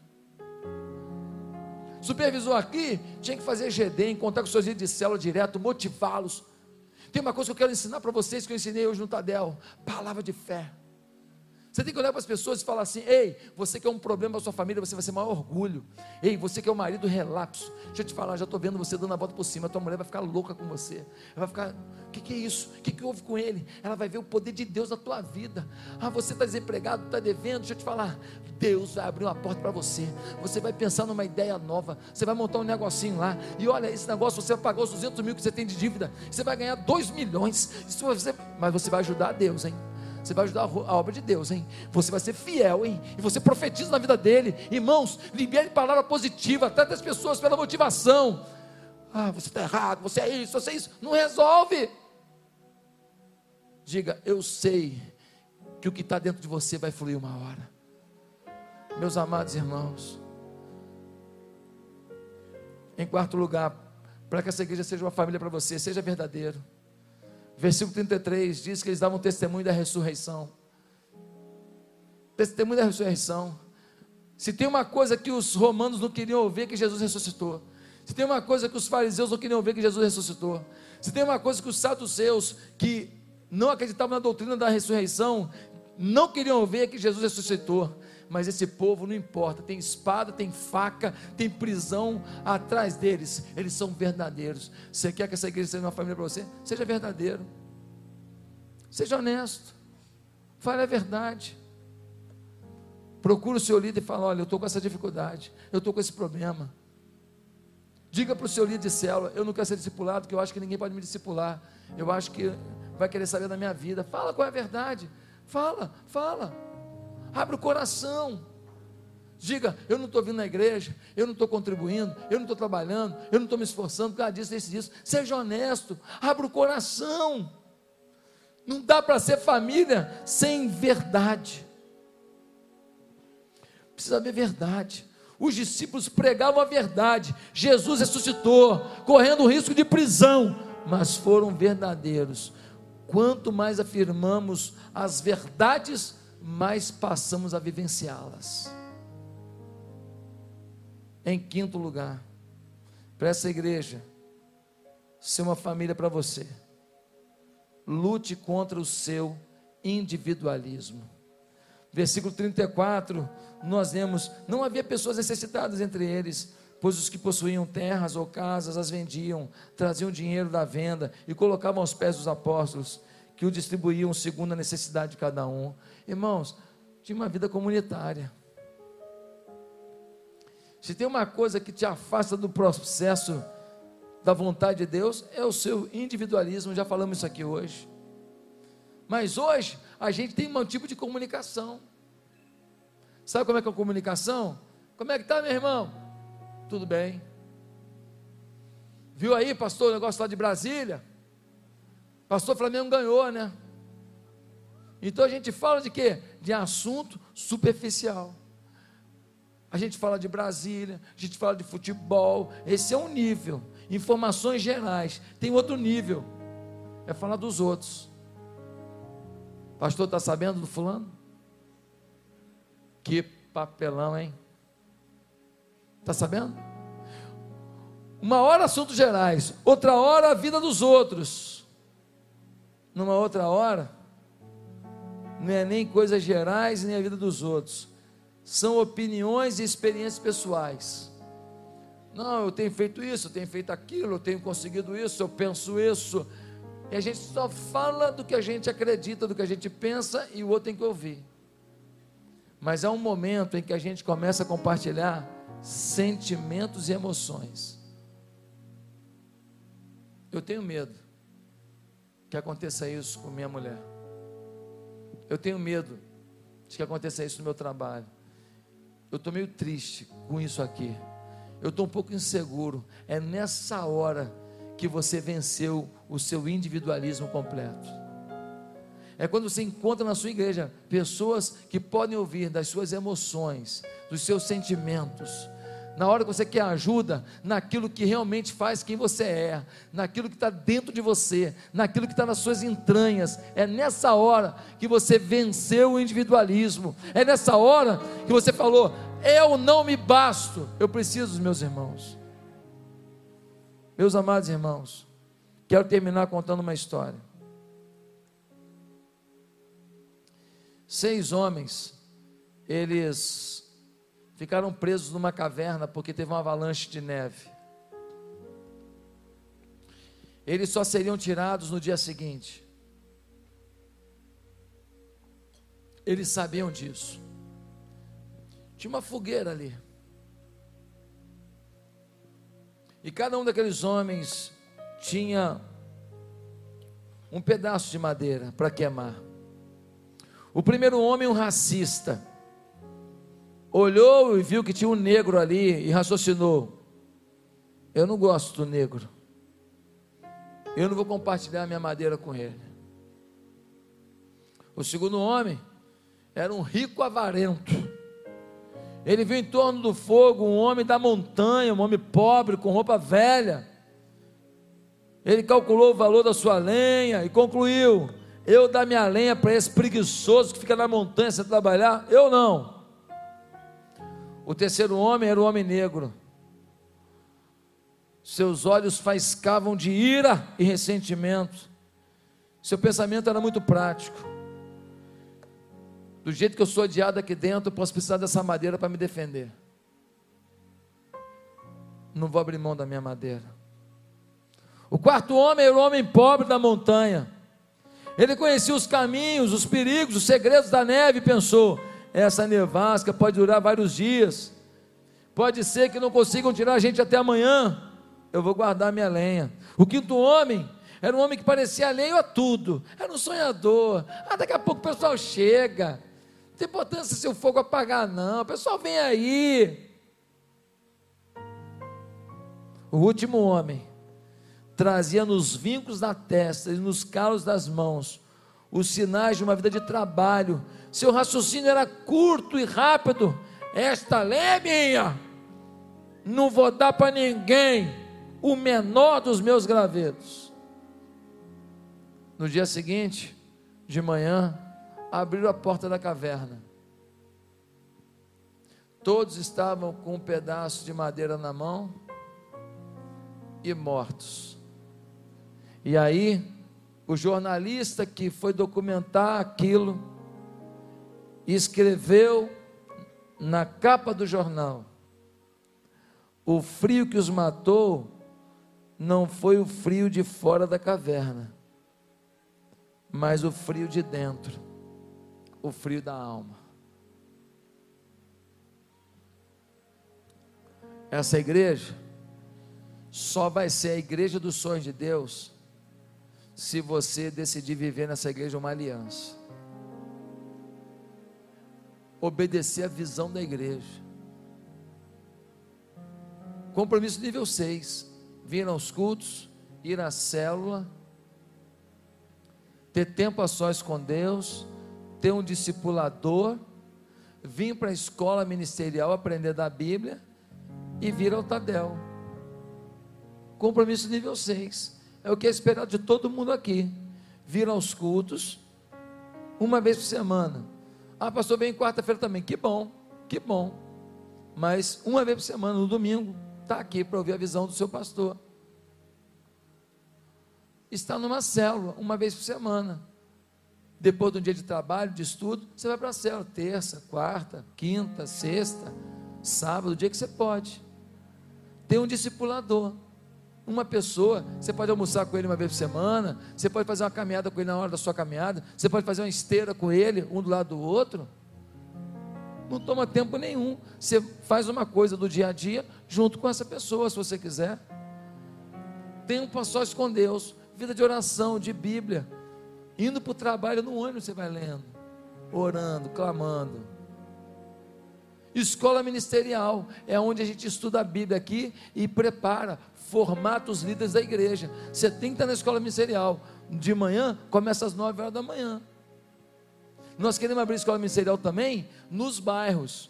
Supervisor aqui tinha que fazer GD, encontrar com seus líderes de célula direto, motivá-los. Tem uma coisa que eu quero ensinar para vocês que eu ensinei hoje no Tadel: palavra de fé. Você tem que olhar para as pessoas e falar assim: ei, você que é um problema para sua família, você vai ser maior orgulho. Ei, você que é o um marido relapso. Deixa eu te falar, já estou vendo você dando a volta por cima. A tua mulher vai ficar louca com você. Ela vai ficar: o que, que, é isso? O que, que houve com ele? Ela vai ver o poder de Deus na tua vida. Ah, você está desempregado, está devendo. Deixa eu te falar: Deus vai abrir uma porta para você. Você vai pensar numa ideia nova. Você vai montar um negocinho lá. E olha, esse negócio você vai pagar os 200 mil que você tem de dívida. Você vai ganhar 2 milhões. Você, mas você vai ajudar a Deus, hein? Você vai ajudar a obra de Deus, hein? Você vai ser fiel, hein? E você profetiza na vida dele. Irmãos, libere palavra positiva, trata as pessoas pela motivação. Ah, você está errado, você é isso, você é isso. Não resolve. Diga, eu sei que o que está dentro de você vai fluir uma hora. Meus amados irmãos. Em quarto lugar, para que essa igreja seja uma família para você, seja verdadeiro. Versículo 33 diz que eles davam testemunho da ressurreição. Testemunho da ressurreição. Se tem uma coisa que os romanos não queriam ouvir, é que Jesus ressuscitou. Se tem uma coisa que os fariseus não queriam ouvir, é que Jesus ressuscitou. Se tem uma coisa que os saduceus, que não acreditavam na doutrina da ressurreição, não queriam ouvir, é que Jesus ressuscitou mas esse povo não importa, tem espada, tem faca, tem prisão atrás deles, eles são verdadeiros. Você quer que essa igreja seja uma família para você? Seja verdadeiro, seja honesto, fale a verdade. Procure o seu líder e fale: Olha, eu estou com essa dificuldade, eu estou com esse problema. Diga para o seu líder de célula: Eu não quero ser discipulado, porque eu acho que ninguém pode me discipular. Eu acho que vai querer saber da minha vida. Fala qual é a verdade. Fala, fala. Abre o coração. Diga, eu não estou vindo na igreja, eu não estou contribuindo, eu não estou trabalhando, eu não estou me esforçando por causa disso, disso, disso. Seja honesto, abra o coração. Não dá para ser família sem verdade. Precisa haver verdade. Os discípulos pregavam a verdade. Jesus ressuscitou, correndo o risco de prisão, mas foram verdadeiros. Quanto mais afirmamos as verdades, mais passamos a vivenciá-las. Em quinto lugar, para essa igreja ser uma família para você, lute contra o seu individualismo. Versículo 34, nós lemos: Não havia pessoas necessitadas entre eles, pois os que possuíam terras ou casas as vendiam, traziam dinheiro da venda e colocavam aos pés dos apóstolos, que o distribuíam segundo a necessidade de cada um. Irmãos, tinha uma vida comunitária. Se tem uma coisa que te afasta do processo da vontade de Deus, é o seu individualismo, já falamos isso aqui hoje. Mas hoje, a gente tem um tipo de comunicação. Sabe como é que é a comunicação? Como é que tá, meu irmão? Tudo bem. Viu aí, pastor, o negócio lá de Brasília? Pastor Flamengo ganhou, né? Então a gente fala de quê? De assunto superficial. A gente fala de Brasília, a gente fala de futebol, esse é um nível. Informações gerais. Tem outro nível, é falar dos outros. Pastor, está sabendo do fulano? Que papelão, hein? Está sabendo? Uma hora assuntos gerais, outra hora a vida dos outros. Numa outra hora, não é nem coisas gerais, nem a vida dos outros. São opiniões e experiências pessoais. Não, eu tenho feito isso, eu tenho feito aquilo, eu tenho conseguido isso, eu penso isso. E a gente só fala do que a gente acredita, do que a gente pensa, e o outro tem que ouvir. Mas há um momento em que a gente começa a compartilhar sentimentos e emoções. Eu tenho medo que aconteça isso com minha mulher. Eu tenho medo de que aconteça isso no meu trabalho. Eu estou meio triste com isso aqui. Eu estou um pouco inseguro. É nessa hora que você venceu o seu individualismo completo. É quando você encontra na sua igreja pessoas que podem ouvir das suas emoções, dos seus sentimentos, na hora que você quer ajuda, naquilo que realmente faz quem você é, naquilo que está dentro de você, naquilo que está nas suas entranhas. É nessa hora que você venceu o individualismo, é nessa hora que você falou: Eu não me basto, eu preciso dos meus irmãos. Meus amados irmãos, quero terminar contando uma história. seis homens, eles ficaram presos numa caverna porque teve uma avalanche de neve. Eles só seriam tirados no dia seguinte. Eles sabiam disso. Tinha uma fogueira ali. E cada um daqueles homens tinha um pedaço de madeira para queimar. O primeiro homem, um racista, olhou e viu que tinha um negro ali e raciocinou: Eu não gosto do negro. Eu não vou compartilhar minha madeira com ele. O segundo homem era um rico avarento ele viu em torno do fogo um homem da montanha, um homem pobre, com roupa velha. Ele calculou o valor da sua lenha e concluiu: Eu dar minha lenha para esse preguiçoso que fica na montanha sem trabalhar? Eu não. O terceiro homem era o homem negro. Seus olhos faiscavam de ira e ressentimento. Seu pensamento era muito prático. Do jeito que eu sou odiado aqui dentro, eu posso precisar dessa madeira para me defender. Não vou abrir mão da minha madeira. O quarto homem era o homem pobre da montanha. Ele conhecia os caminhos, os perigos, os segredos da neve e pensou: essa nevasca pode durar vários dias. Pode ser que não consigam tirar a gente até amanhã. Eu vou guardar minha lenha. O quinto homem era um homem que parecia alheio a tudo. Era um sonhador. Ah, daqui a pouco o pessoal chega tem importância se o fogo apagar, não. O pessoal vem aí. O último homem trazia nos vincos da testa e nos calos das mãos os sinais de uma vida de trabalho. Seu raciocínio era curto e rápido. Esta lei é minha. Não vou dar para ninguém o menor dos meus gravetos. No dia seguinte, de manhã, abriram a porta da caverna. Todos estavam com um pedaço de madeira na mão e mortos. E aí, o jornalista que foi documentar aquilo, escreveu na capa do jornal: o frio que os matou não foi o frio de fora da caverna, mas o frio de dentro o frio da alma. Essa igreja só vai ser a igreja dos sonhos de Deus se você decidir viver nessa igreja uma aliança. Obedecer a visão da igreja. Compromisso nível 6. Vir aos cultos, ir à célula, ter tempo a sós com Deus, ter um discipulador, vir para a escola ministerial aprender da Bíblia e vir ao Tadel. Compromisso nível 6. É o que é esperado de todo mundo aqui. Vir aos cultos uma vez por semana. Ah, pastor, vem quarta-feira também. Que bom, que bom. Mas uma vez por semana, no domingo, está aqui para ouvir a visão do seu pastor. Está numa célula, uma vez por semana depois de um dia de trabalho, de estudo, você vai para a célula, terça, quarta, quinta, sexta, sábado, o dia que você pode. Tem um discipulador. Uma pessoa, você pode almoçar com ele uma vez por semana, você pode fazer uma caminhada com ele na hora da sua caminhada, você pode fazer uma esteira com ele, um do lado do outro. Não toma tempo nenhum. Você faz uma coisa do dia a dia junto com essa pessoa, se você quiser. Tempo a sós com Deus, vida de oração, de Bíblia Indo para o trabalho no ônibus você vai lendo, orando, clamando. Escola ministerial é onde a gente estuda a Bíblia aqui e prepara, formata os líderes da igreja. Você tem que estar na escola ministerial. De manhã, começa às 9 horas da manhã. Nós queremos abrir escola ministerial também nos bairros.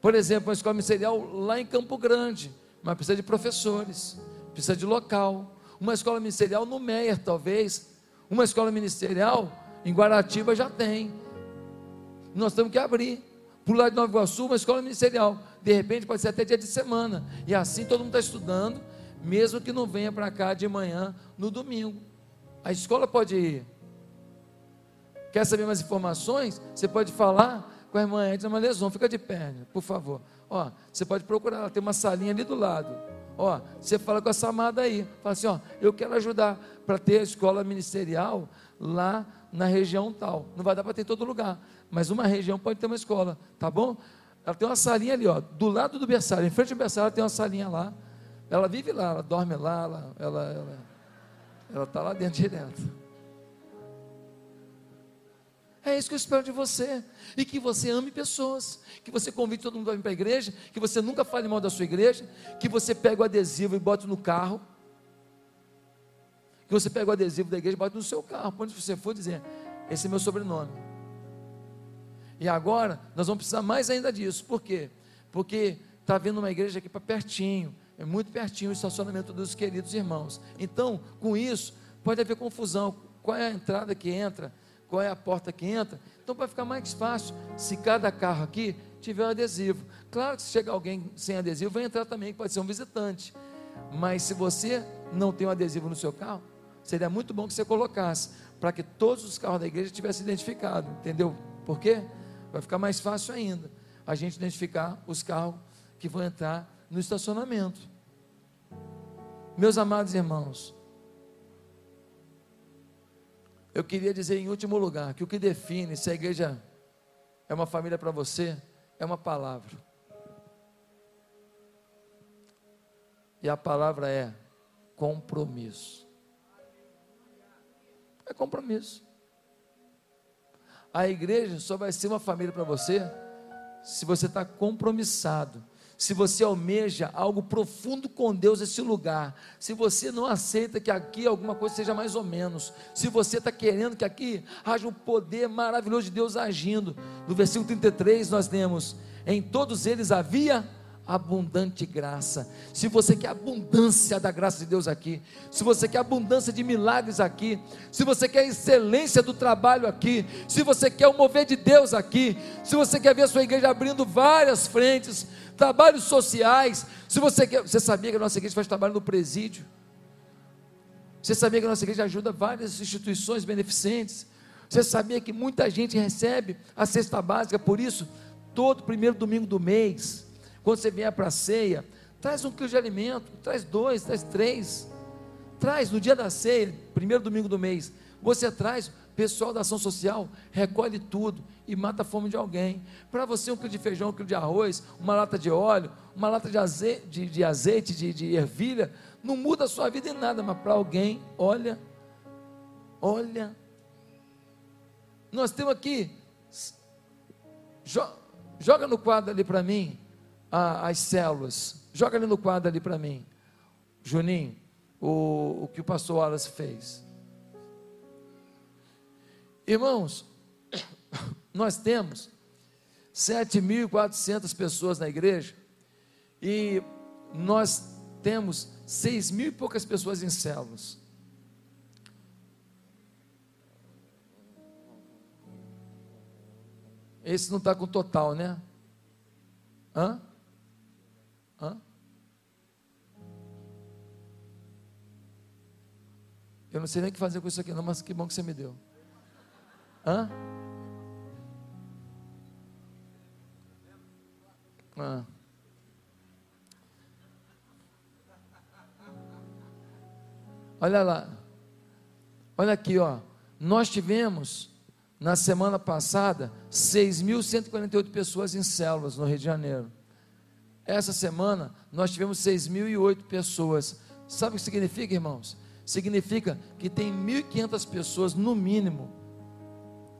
Por exemplo, uma escola ministerial lá em Campo Grande, mas precisa de professores, precisa de local. Uma escola ministerial no Meier, talvez, uma escola ministerial em Guaratiba já tem. Nós temos que abrir. Lá de Nova Iguaçu, uma escola ministerial. De repente pode ser até dia de semana. E assim todo mundo está estudando, mesmo que não venha para cá de manhã no domingo. A escola pode ir. Quer saber mais informações? Você pode falar com a irmã Edna Malezon. Fica de pé, por favor. Ó, você pode procurar, ela tem uma salinha ali do lado. Ó, você fala com essa amada aí. Fala assim, ó, eu quero ajudar para ter a escola ministerial lá na região tal. Não vai dar para ter em todo lugar, mas uma região pode ter uma escola, tá bom? Ela tem uma salinha ali, ó, do lado do berçário, em frente ao berçário tem uma salinha lá. Ela vive lá, ela dorme lá, ela ela ela, ela tá lá dentro direto. É isso que eu espero de você. E que você ame pessoas. Que você convide todo mundo a vir para a igreja. Que você nunca fale mal da sua igreja. Que você pegue o adesivo e bote no carro. Que você pegue o adesivo da igreja e bote no seu carro. Onde você for dizer: Esse é meu sobrenome. E agora, nós vamos precisar mais ainda disso. Por quê? Porque está vindo uma igreja aqui para pertinho. É muito pertinho o estacionamento dos queridos irmãos. Então, com isso, pode haver confusão. Qual é a entrada que entra? qual é a porta que entra. Então vai ficar mais fácil se cada carro aqui tiver um adesivo. Claro que se chegar alguém sem adesivo, vai entrar também, pode ser um visitante. Mas se você não tem um adesivo no seu carro, seria muito bom que você colocasse, para que todos os carros da igreja tivessem identificado. Entendeu? Por quê? Vai ficar mais fácil ainda a gente identificar os carros que vão entrar no estacionamento. Meus amados irmãos, eu queria dizer em último lugar que o que define se a igreja é uma família para você é uma palavra. E a palavra é compromisso. É compromisso. A igreja só vai ser uma família para você se você está compromissado se você almeja algo profundo com Deus nesse lugar, se você não aceita que aqui alguma coisa seja mais ou menos, se você está querendo que aqui haja um poder maravilhoso de Deus agindo, no versículo 33 nós temos: em todos eles havia abundante graça. Se você quer abundância da graça de Deus aqui, se você quer abundância de milagres aqui, se você quer excelência do trabalho aqui, se você quer o mover de Deus aqui, se você quer ver a sua igreja abrindo várias frentes, trabalhos sociais, se você quer, você sabia que a nossa igreja faz trabalho no presídio? Você sabia que a nossa igreja ajuda várias instituições beneficentes? Você sabia que muita gente recebe a cesta básica, por isso, todo primeiro domingo do mês, quando você vier para a ceia, traz um quilo de alimento, traz dois, traz três. Traz no dia da ceia, primeiro domingo do mês, você traz, pessoal da ação social recolhe tudo e mata a fome de alguém. Para você, um quilo de feijão, um quilo de arroz, uma lata de óleo, uma lata de azeite, de, de, azeite, de, de ervilha, não muda a sua vida em nada, mas para alguém, olha, olha. Nós temos aqui, joga no quadro ali para mim, a, as células. Joga ali no quadro ali para mim. Juninho, o, o que o pastor Wallace fez. Irmãos, [coughs] nós temos 7.400 pessoas na igreja e nós temos 6 mil e poucas pessoas em células. Esse não está com total, né? Hã? Hã? Eu não sei nem o que fazer com isso aqui, não, mas que bom que você me deu. Hã? Ah. Olha lá. Olha aqui, ó. Nós tivemos na semana passada 6.148 pessoas em células no Rio de Janeiro. Essa semana nós tivemos 6.008 pessoas. Sabe o que significa, irmãos? Significa que tem 1.500 pessoas, no mínimo,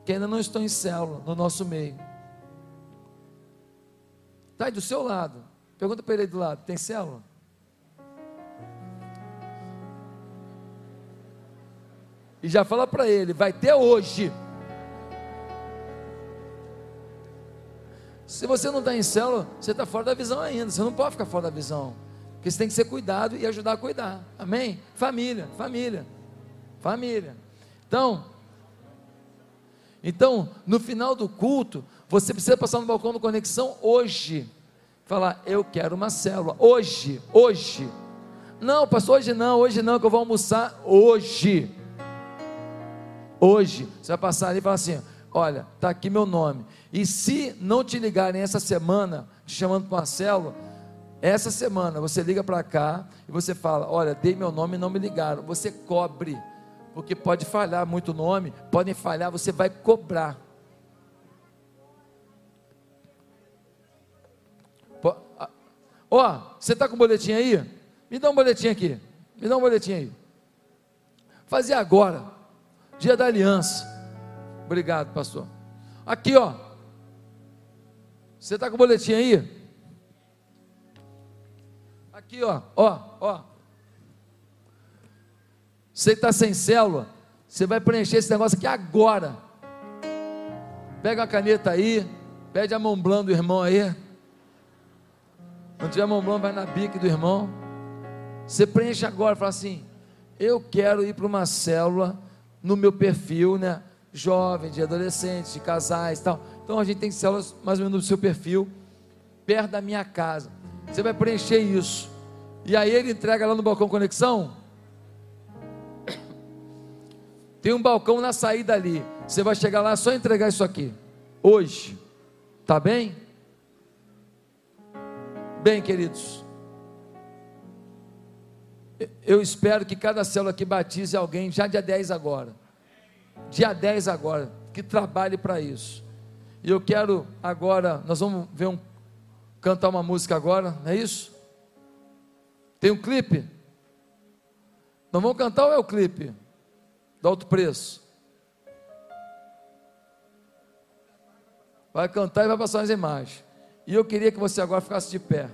que ainda não estão em célula no nosso meio. Está aí do seu lado. Pergunta para ele aí do lado: tem célula? E já fala para ele: vai ter hoje. Se você não está em célula, você está fora da visão ainda. Você não pode ficar fora da visão. Porque você tem que ser cuidado e ajudar a cuidar. Amém? Família, família, família. Então, então, no final do culto, você precisa passar no balcão do Conexão hoje. Falar, eu quero uma célula. Hoje, hoje. Não, pastor, hoje não, hoje não, que eu vou almoçar hoje. Hoje, você vai passar ali e falar assim: olha, está aqui meu nome. E se não te ligarem essa semana, te chamando para uma célula, essa semana você liga para cá e você fala: olha, dei meu nome e não me ligaram. Você cobre, porque pode falhar muito nome, podem falhar, você vai cobrar. Ó, oh, você está com o boletim aí? Me dá um boletim aqui. Me dá um boletim aí. Fazer agora. Dia da aliança. Obrigado, pastor. Aqui, ó. Você está com o boletim aí? Aqui, ó. Ó, ó. Você está sem célula. Você vai preencher esse negócio aqui agora. Pega a caneta aí. Pede a mão blanda do irmão aí. Não tiver mão blanda, vai na bica do irmão. Você preenche agora, fala assim: Eu quero ir para uma célula no meu perfil, né? Jovem, de adolescentes, de casais tal. Então a gente tem células mais ou menos no seu perfil, perto da minha casa. Você vai preencher isso. E aí ele entrega lá no balcão conexão. Tem um balcão na saída ali. Você vai chegar lá só entregar isso aqui. Hoje. Tá bem? Bem, queridos, eu espero que cada célula aqui batize alguém já dia 10 agora. Dia 10 agora, que trabalhe para isso. E eu quero agora, nós vamos ver um cantar uma música agora, não é isso? Tem um clipe? Não vamos cantar ou é o clipe? Do alto preço. Vai cantar e vai passar as imagens. E eu queria que você agora ficasse de pé.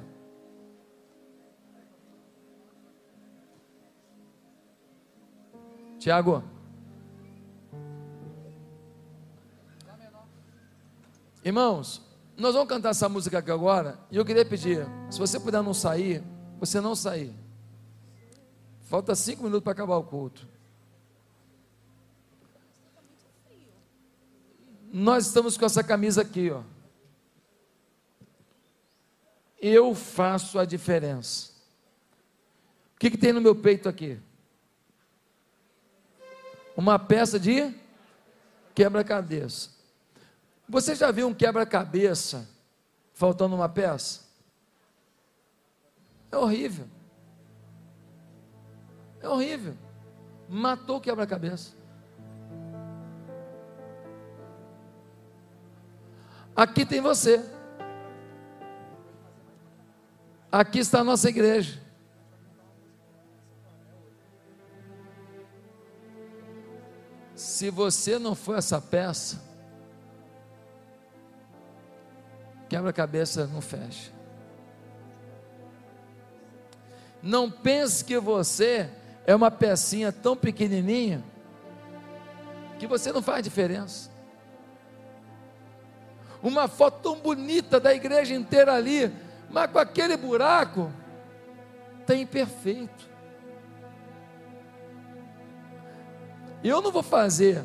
Tiago. Irmãos, nós vamos cantar essa música aqui agora. E eu queria pedir, se você puder não sair, você não sair. Falta cinco minutos para acabar o culto. Nós estamos com essa camisa aqui, ó eu faço a diferença. O que, que tem no meu peito aqui? Uma peça de quebra-cabeça. Você já viu um quebra-cabeça faltando uma peça? É horrível. É horrível. Matou o quebra-cabeça. Aqui tem você. Aqui está a nossa igreja. Se você não for essa peça, quebra-cabeça não fecha. Não pense que você é uma pecinha tão pequenininha que você não faz diferença. Uma foto tão bonita da igreja inteira ali, mas com aquele buraco, está imperfeito. Eu não vou fazer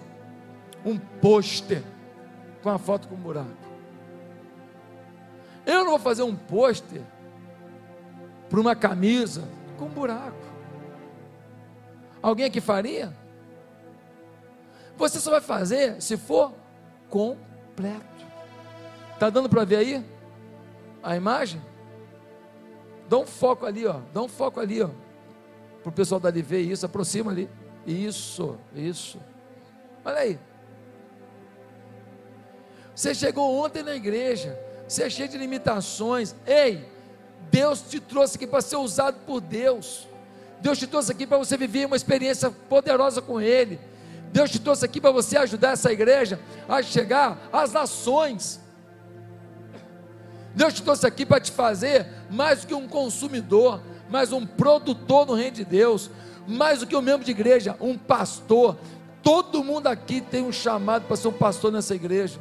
um pôster com a foto com buraco. Eu não vou fazer um pôster para uma camisa com buraco. Alguém aqui faria? Você só vai fazer se for completo. Está dando para ver aí a imagem? Dá um foco ali, ó. Dá um foco ali, ó. O pessoal dali ver isso, aproxima ali. Isso, isso. Olha aí. Você chegou ontem na igreja, você é cheio de limitações. Ei, Deus te trouxe aqui para ser usado por Deus. Deus te trouxe aqui para você viver uma experiência poderosa com Ele. Deus te trouxe aqui para você ajudar essa igreja a chegar às nações. Deus te trouxe aqui para te fazer mais do que um consumidor, mais um produtor no reino de Deus, mais do que um membro de igreja, um pastor. Todo mundo aqui tem um chamado para ser um pastor nessa igreja.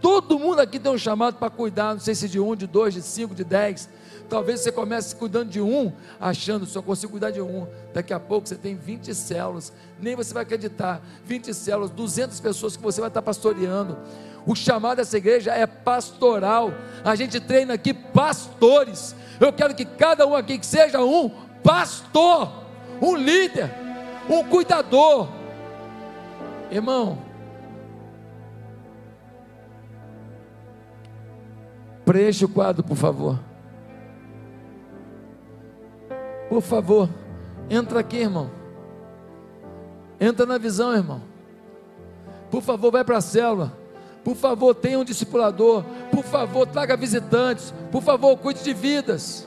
Todo mundo aqui tem um chamado para cuidar, não sei se de um, de dois, de cinco, de dez. Talvez você comece cuidando de um, achando só consigo cuidar de um. Daqui a pouco você tem 20 células, nem você vai acreditar. 20 células, 200 pessoas que você vai estar pastoreando. O chamado dessa igreja é pastoral. A gente treina aqui pastores. Eu quero que cada um aqui que seja um pastor, um líder, um cuidador. Irmão, preencha o quadro, por favor. Por favor, entra aqui, irmão. Entra na visão, irmão. Por favor, vai para a célula. Por favor, tenha um discipulador. Por favor, traga visitantes. Por favor, cuide de vidas.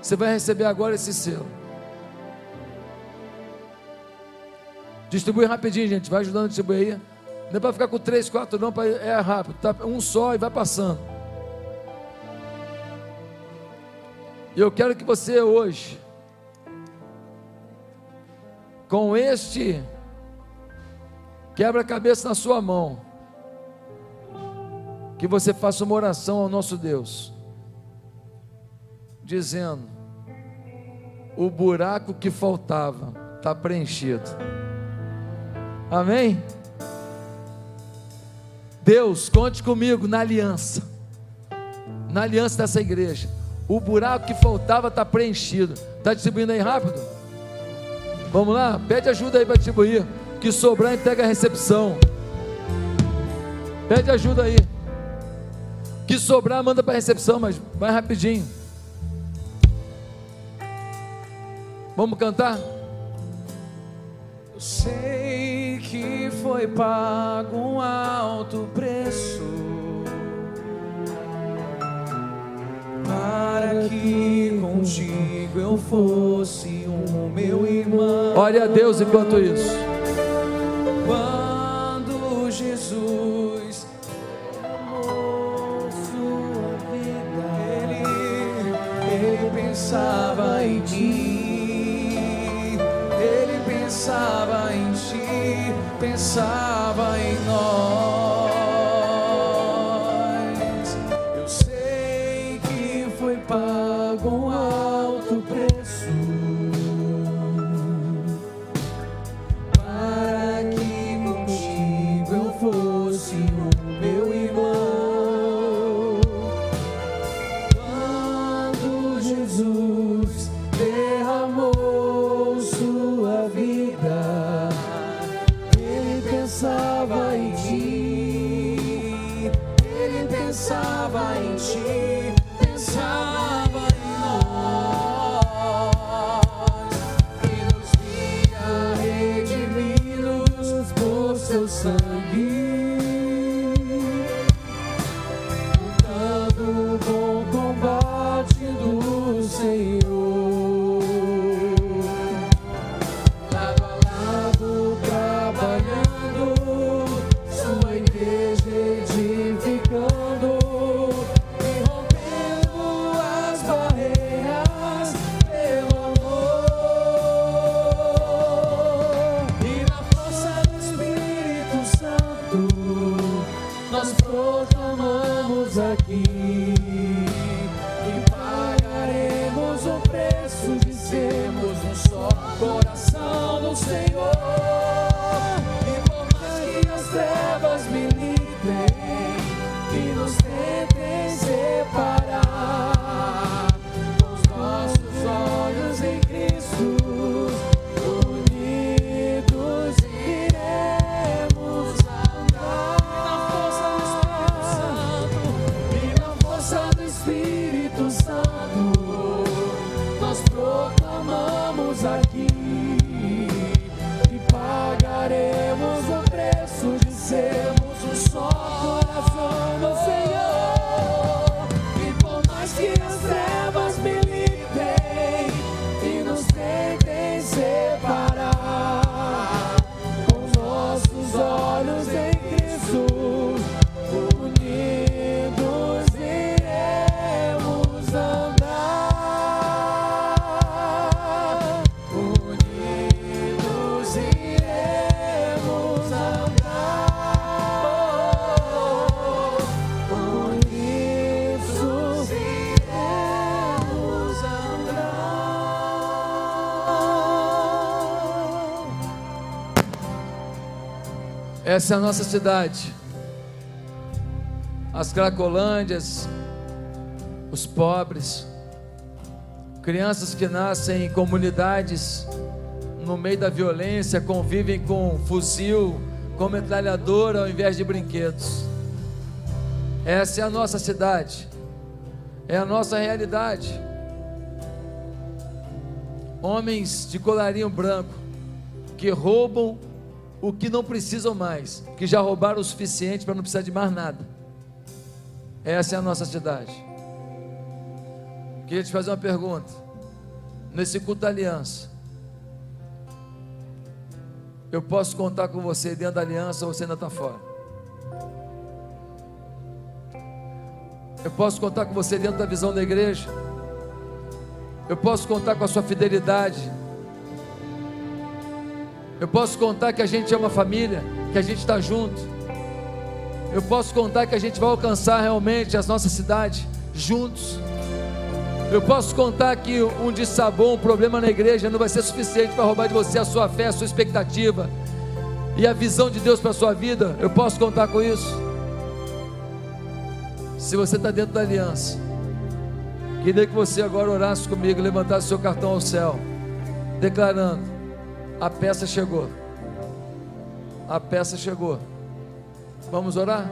Você vai receber agora esse selo. Distribui rapidinho, gente. Vai ajudando a distribuir aí. Não é para ficar com três, quatro, não. É rápido. Tá um só e vai passando. E eu quero que você hoje, com este quebra-cabeça na sua mão, que você faça uma oração ao nosso Deus, dizendo: o buraco que faltava está preenchido. Amém? Deus, conte comigo na aliança, na aliança dessa igreja. O buraco que faltava está preenchido. Está distribuindo aí rápido? Vamos lá, pede ajuda aí para distribuir. Que sobrar, entrega a recepção. Pede ajuda aí. Que sobrar, manda para a recepção, mas vai rapidinho. Vamos cantar? Eu sei que foi pago um alto preço para que contigo eu fosse um meu irmão. Olha a Deus enquanto isso. Quando Jesus amou sua vida, ele, ele pensava em ti, pensava em ti, pensava em nós. Eu sei que foi pago um alto preço Essa é a nossa cidade. As Cracolândias, os pobres, crianças que nascem em comunidades no meio da violência, convivem com fuzil, com metralhadora ao invés de brinquedos. Essa é a nossa cidade, é a nossa realidade. Homens de colarinho branco que roubam o que não precisam mais, que já roubaram o suficiente para não precisar de mais nada. Essa é a nossa cidade. Queria te fazer uma pergunta. Nesse culto da aliança, eu posso contar com você dentro da aliança ou você ainda está fora? Eu posso contar com você dentro da visão da igreja? Eu posso contar com a sua fidelidade? Eu posso contar que a gente é uma família, que a gente está junto? Eu posso contar que a gente vai alcançar realmente as nossas cidades juntos? Eu posso contar que um dissabor, um problema na igreja não vai ser suficiente para roubar de você a sua fé, a sua expectativa e a visão de Deus para a sua vida. Eu posso contar com isso. Se você está dentro da aliança, queria que você agora orasse comigo, levantasse seu cartão ao céu, declarando: a peça chegou. A peça chegou. Vamos orar?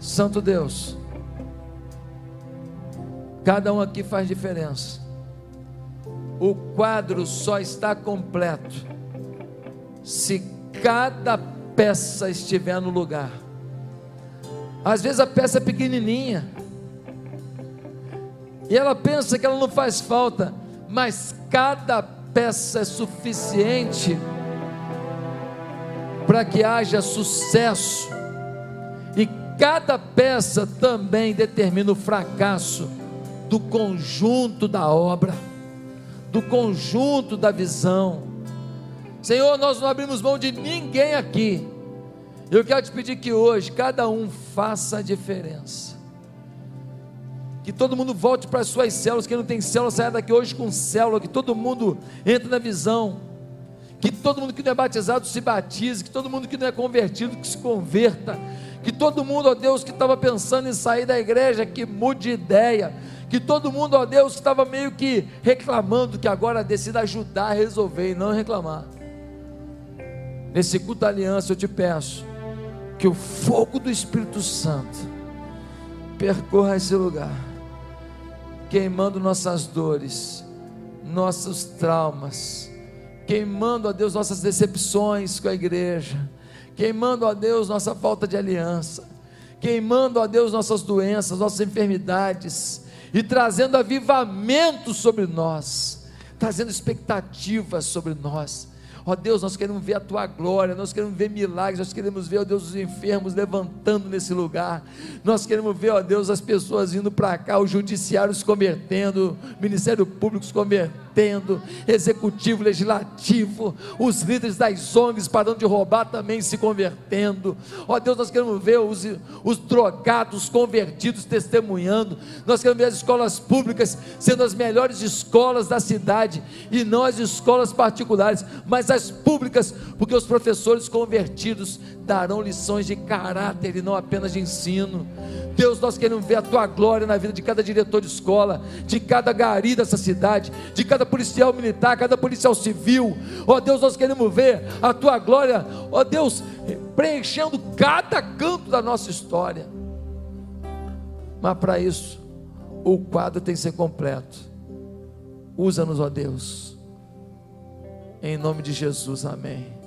Santo Deus. Cada um aqui faz diferença. O quadro só está completo se cada peça estiver no lugar. Às vezes a peça é pequenininha. E ela pensa que ela não faz falta, mas cada peça é suficiente para que haja sucesso. E cada peça também determina o fracasso do conjunto da obra, do conjunto da visão. Senhor, nós não abrimos mão de ninguém aqui. Eu quero te pedir que hoje cada um faça a diferença. Que todo mundo volte para as suas células. Quem não tem célula, saia daqui hoje com célula. Que todo mundo entre na visão. Que todo mundo que não é batizado se batize. Que todo mundo que não é convertido que se converta. Que todo mundo, ó Deus, que estava pensando em sair da igreja, que mude de ideia que todo mundo, ó Deus, estava meio que reclamando, que agora decida ajudar a resolver e não reclamar. Nesse culto da aliança eu te peço que o fogo do Espírito Santo percorra esse lugar, queimando nossas dores, nossos traumas, queimando, ó Deus, nossas decepções com a igreja, queimando, ó Deus, nossa falta de aliança, queimando, ó Deus, nossas doenças, nossas enfermidades, e trazendo avivamento sobre nós, trazendo expectativas sobre nós. Ó Deus, nós queremos ver a tua glória, nós queremos ver milagres, nós queremos ver, ó Deus, os enfermos levantando nesse lugar. Nós queremos ver, ó Deus, as pessoas indo para cá, o judiciário se convertendo, o Ministério Público se convertendo, executivo, legislativo, os líderes das ONGs parando de roubar também se convertendo. Ó Deus, nós queremos ver os, os drogados convertidos testemunhando. Nós queremos ver as escolas públicas sendo as melhores escolas da cidade e não as escolas particulares, mas as públicas, porque os professores convertidos darão lições de caráter e não apenas de ensino. Deus, nós queremos ver a tua glória na vida de cada diretor de escola, de cada gari dessa cidade, de cada policial militar, cada policial civil. Ó oh, Deus, nós queremos ver a tua glória, ó oh, Deus, preenchendo cada canto da nossa história. Mas para isso, o quadro tem que ser completo. Usa-nos, ó Deus. Em nome de Jesus, amém.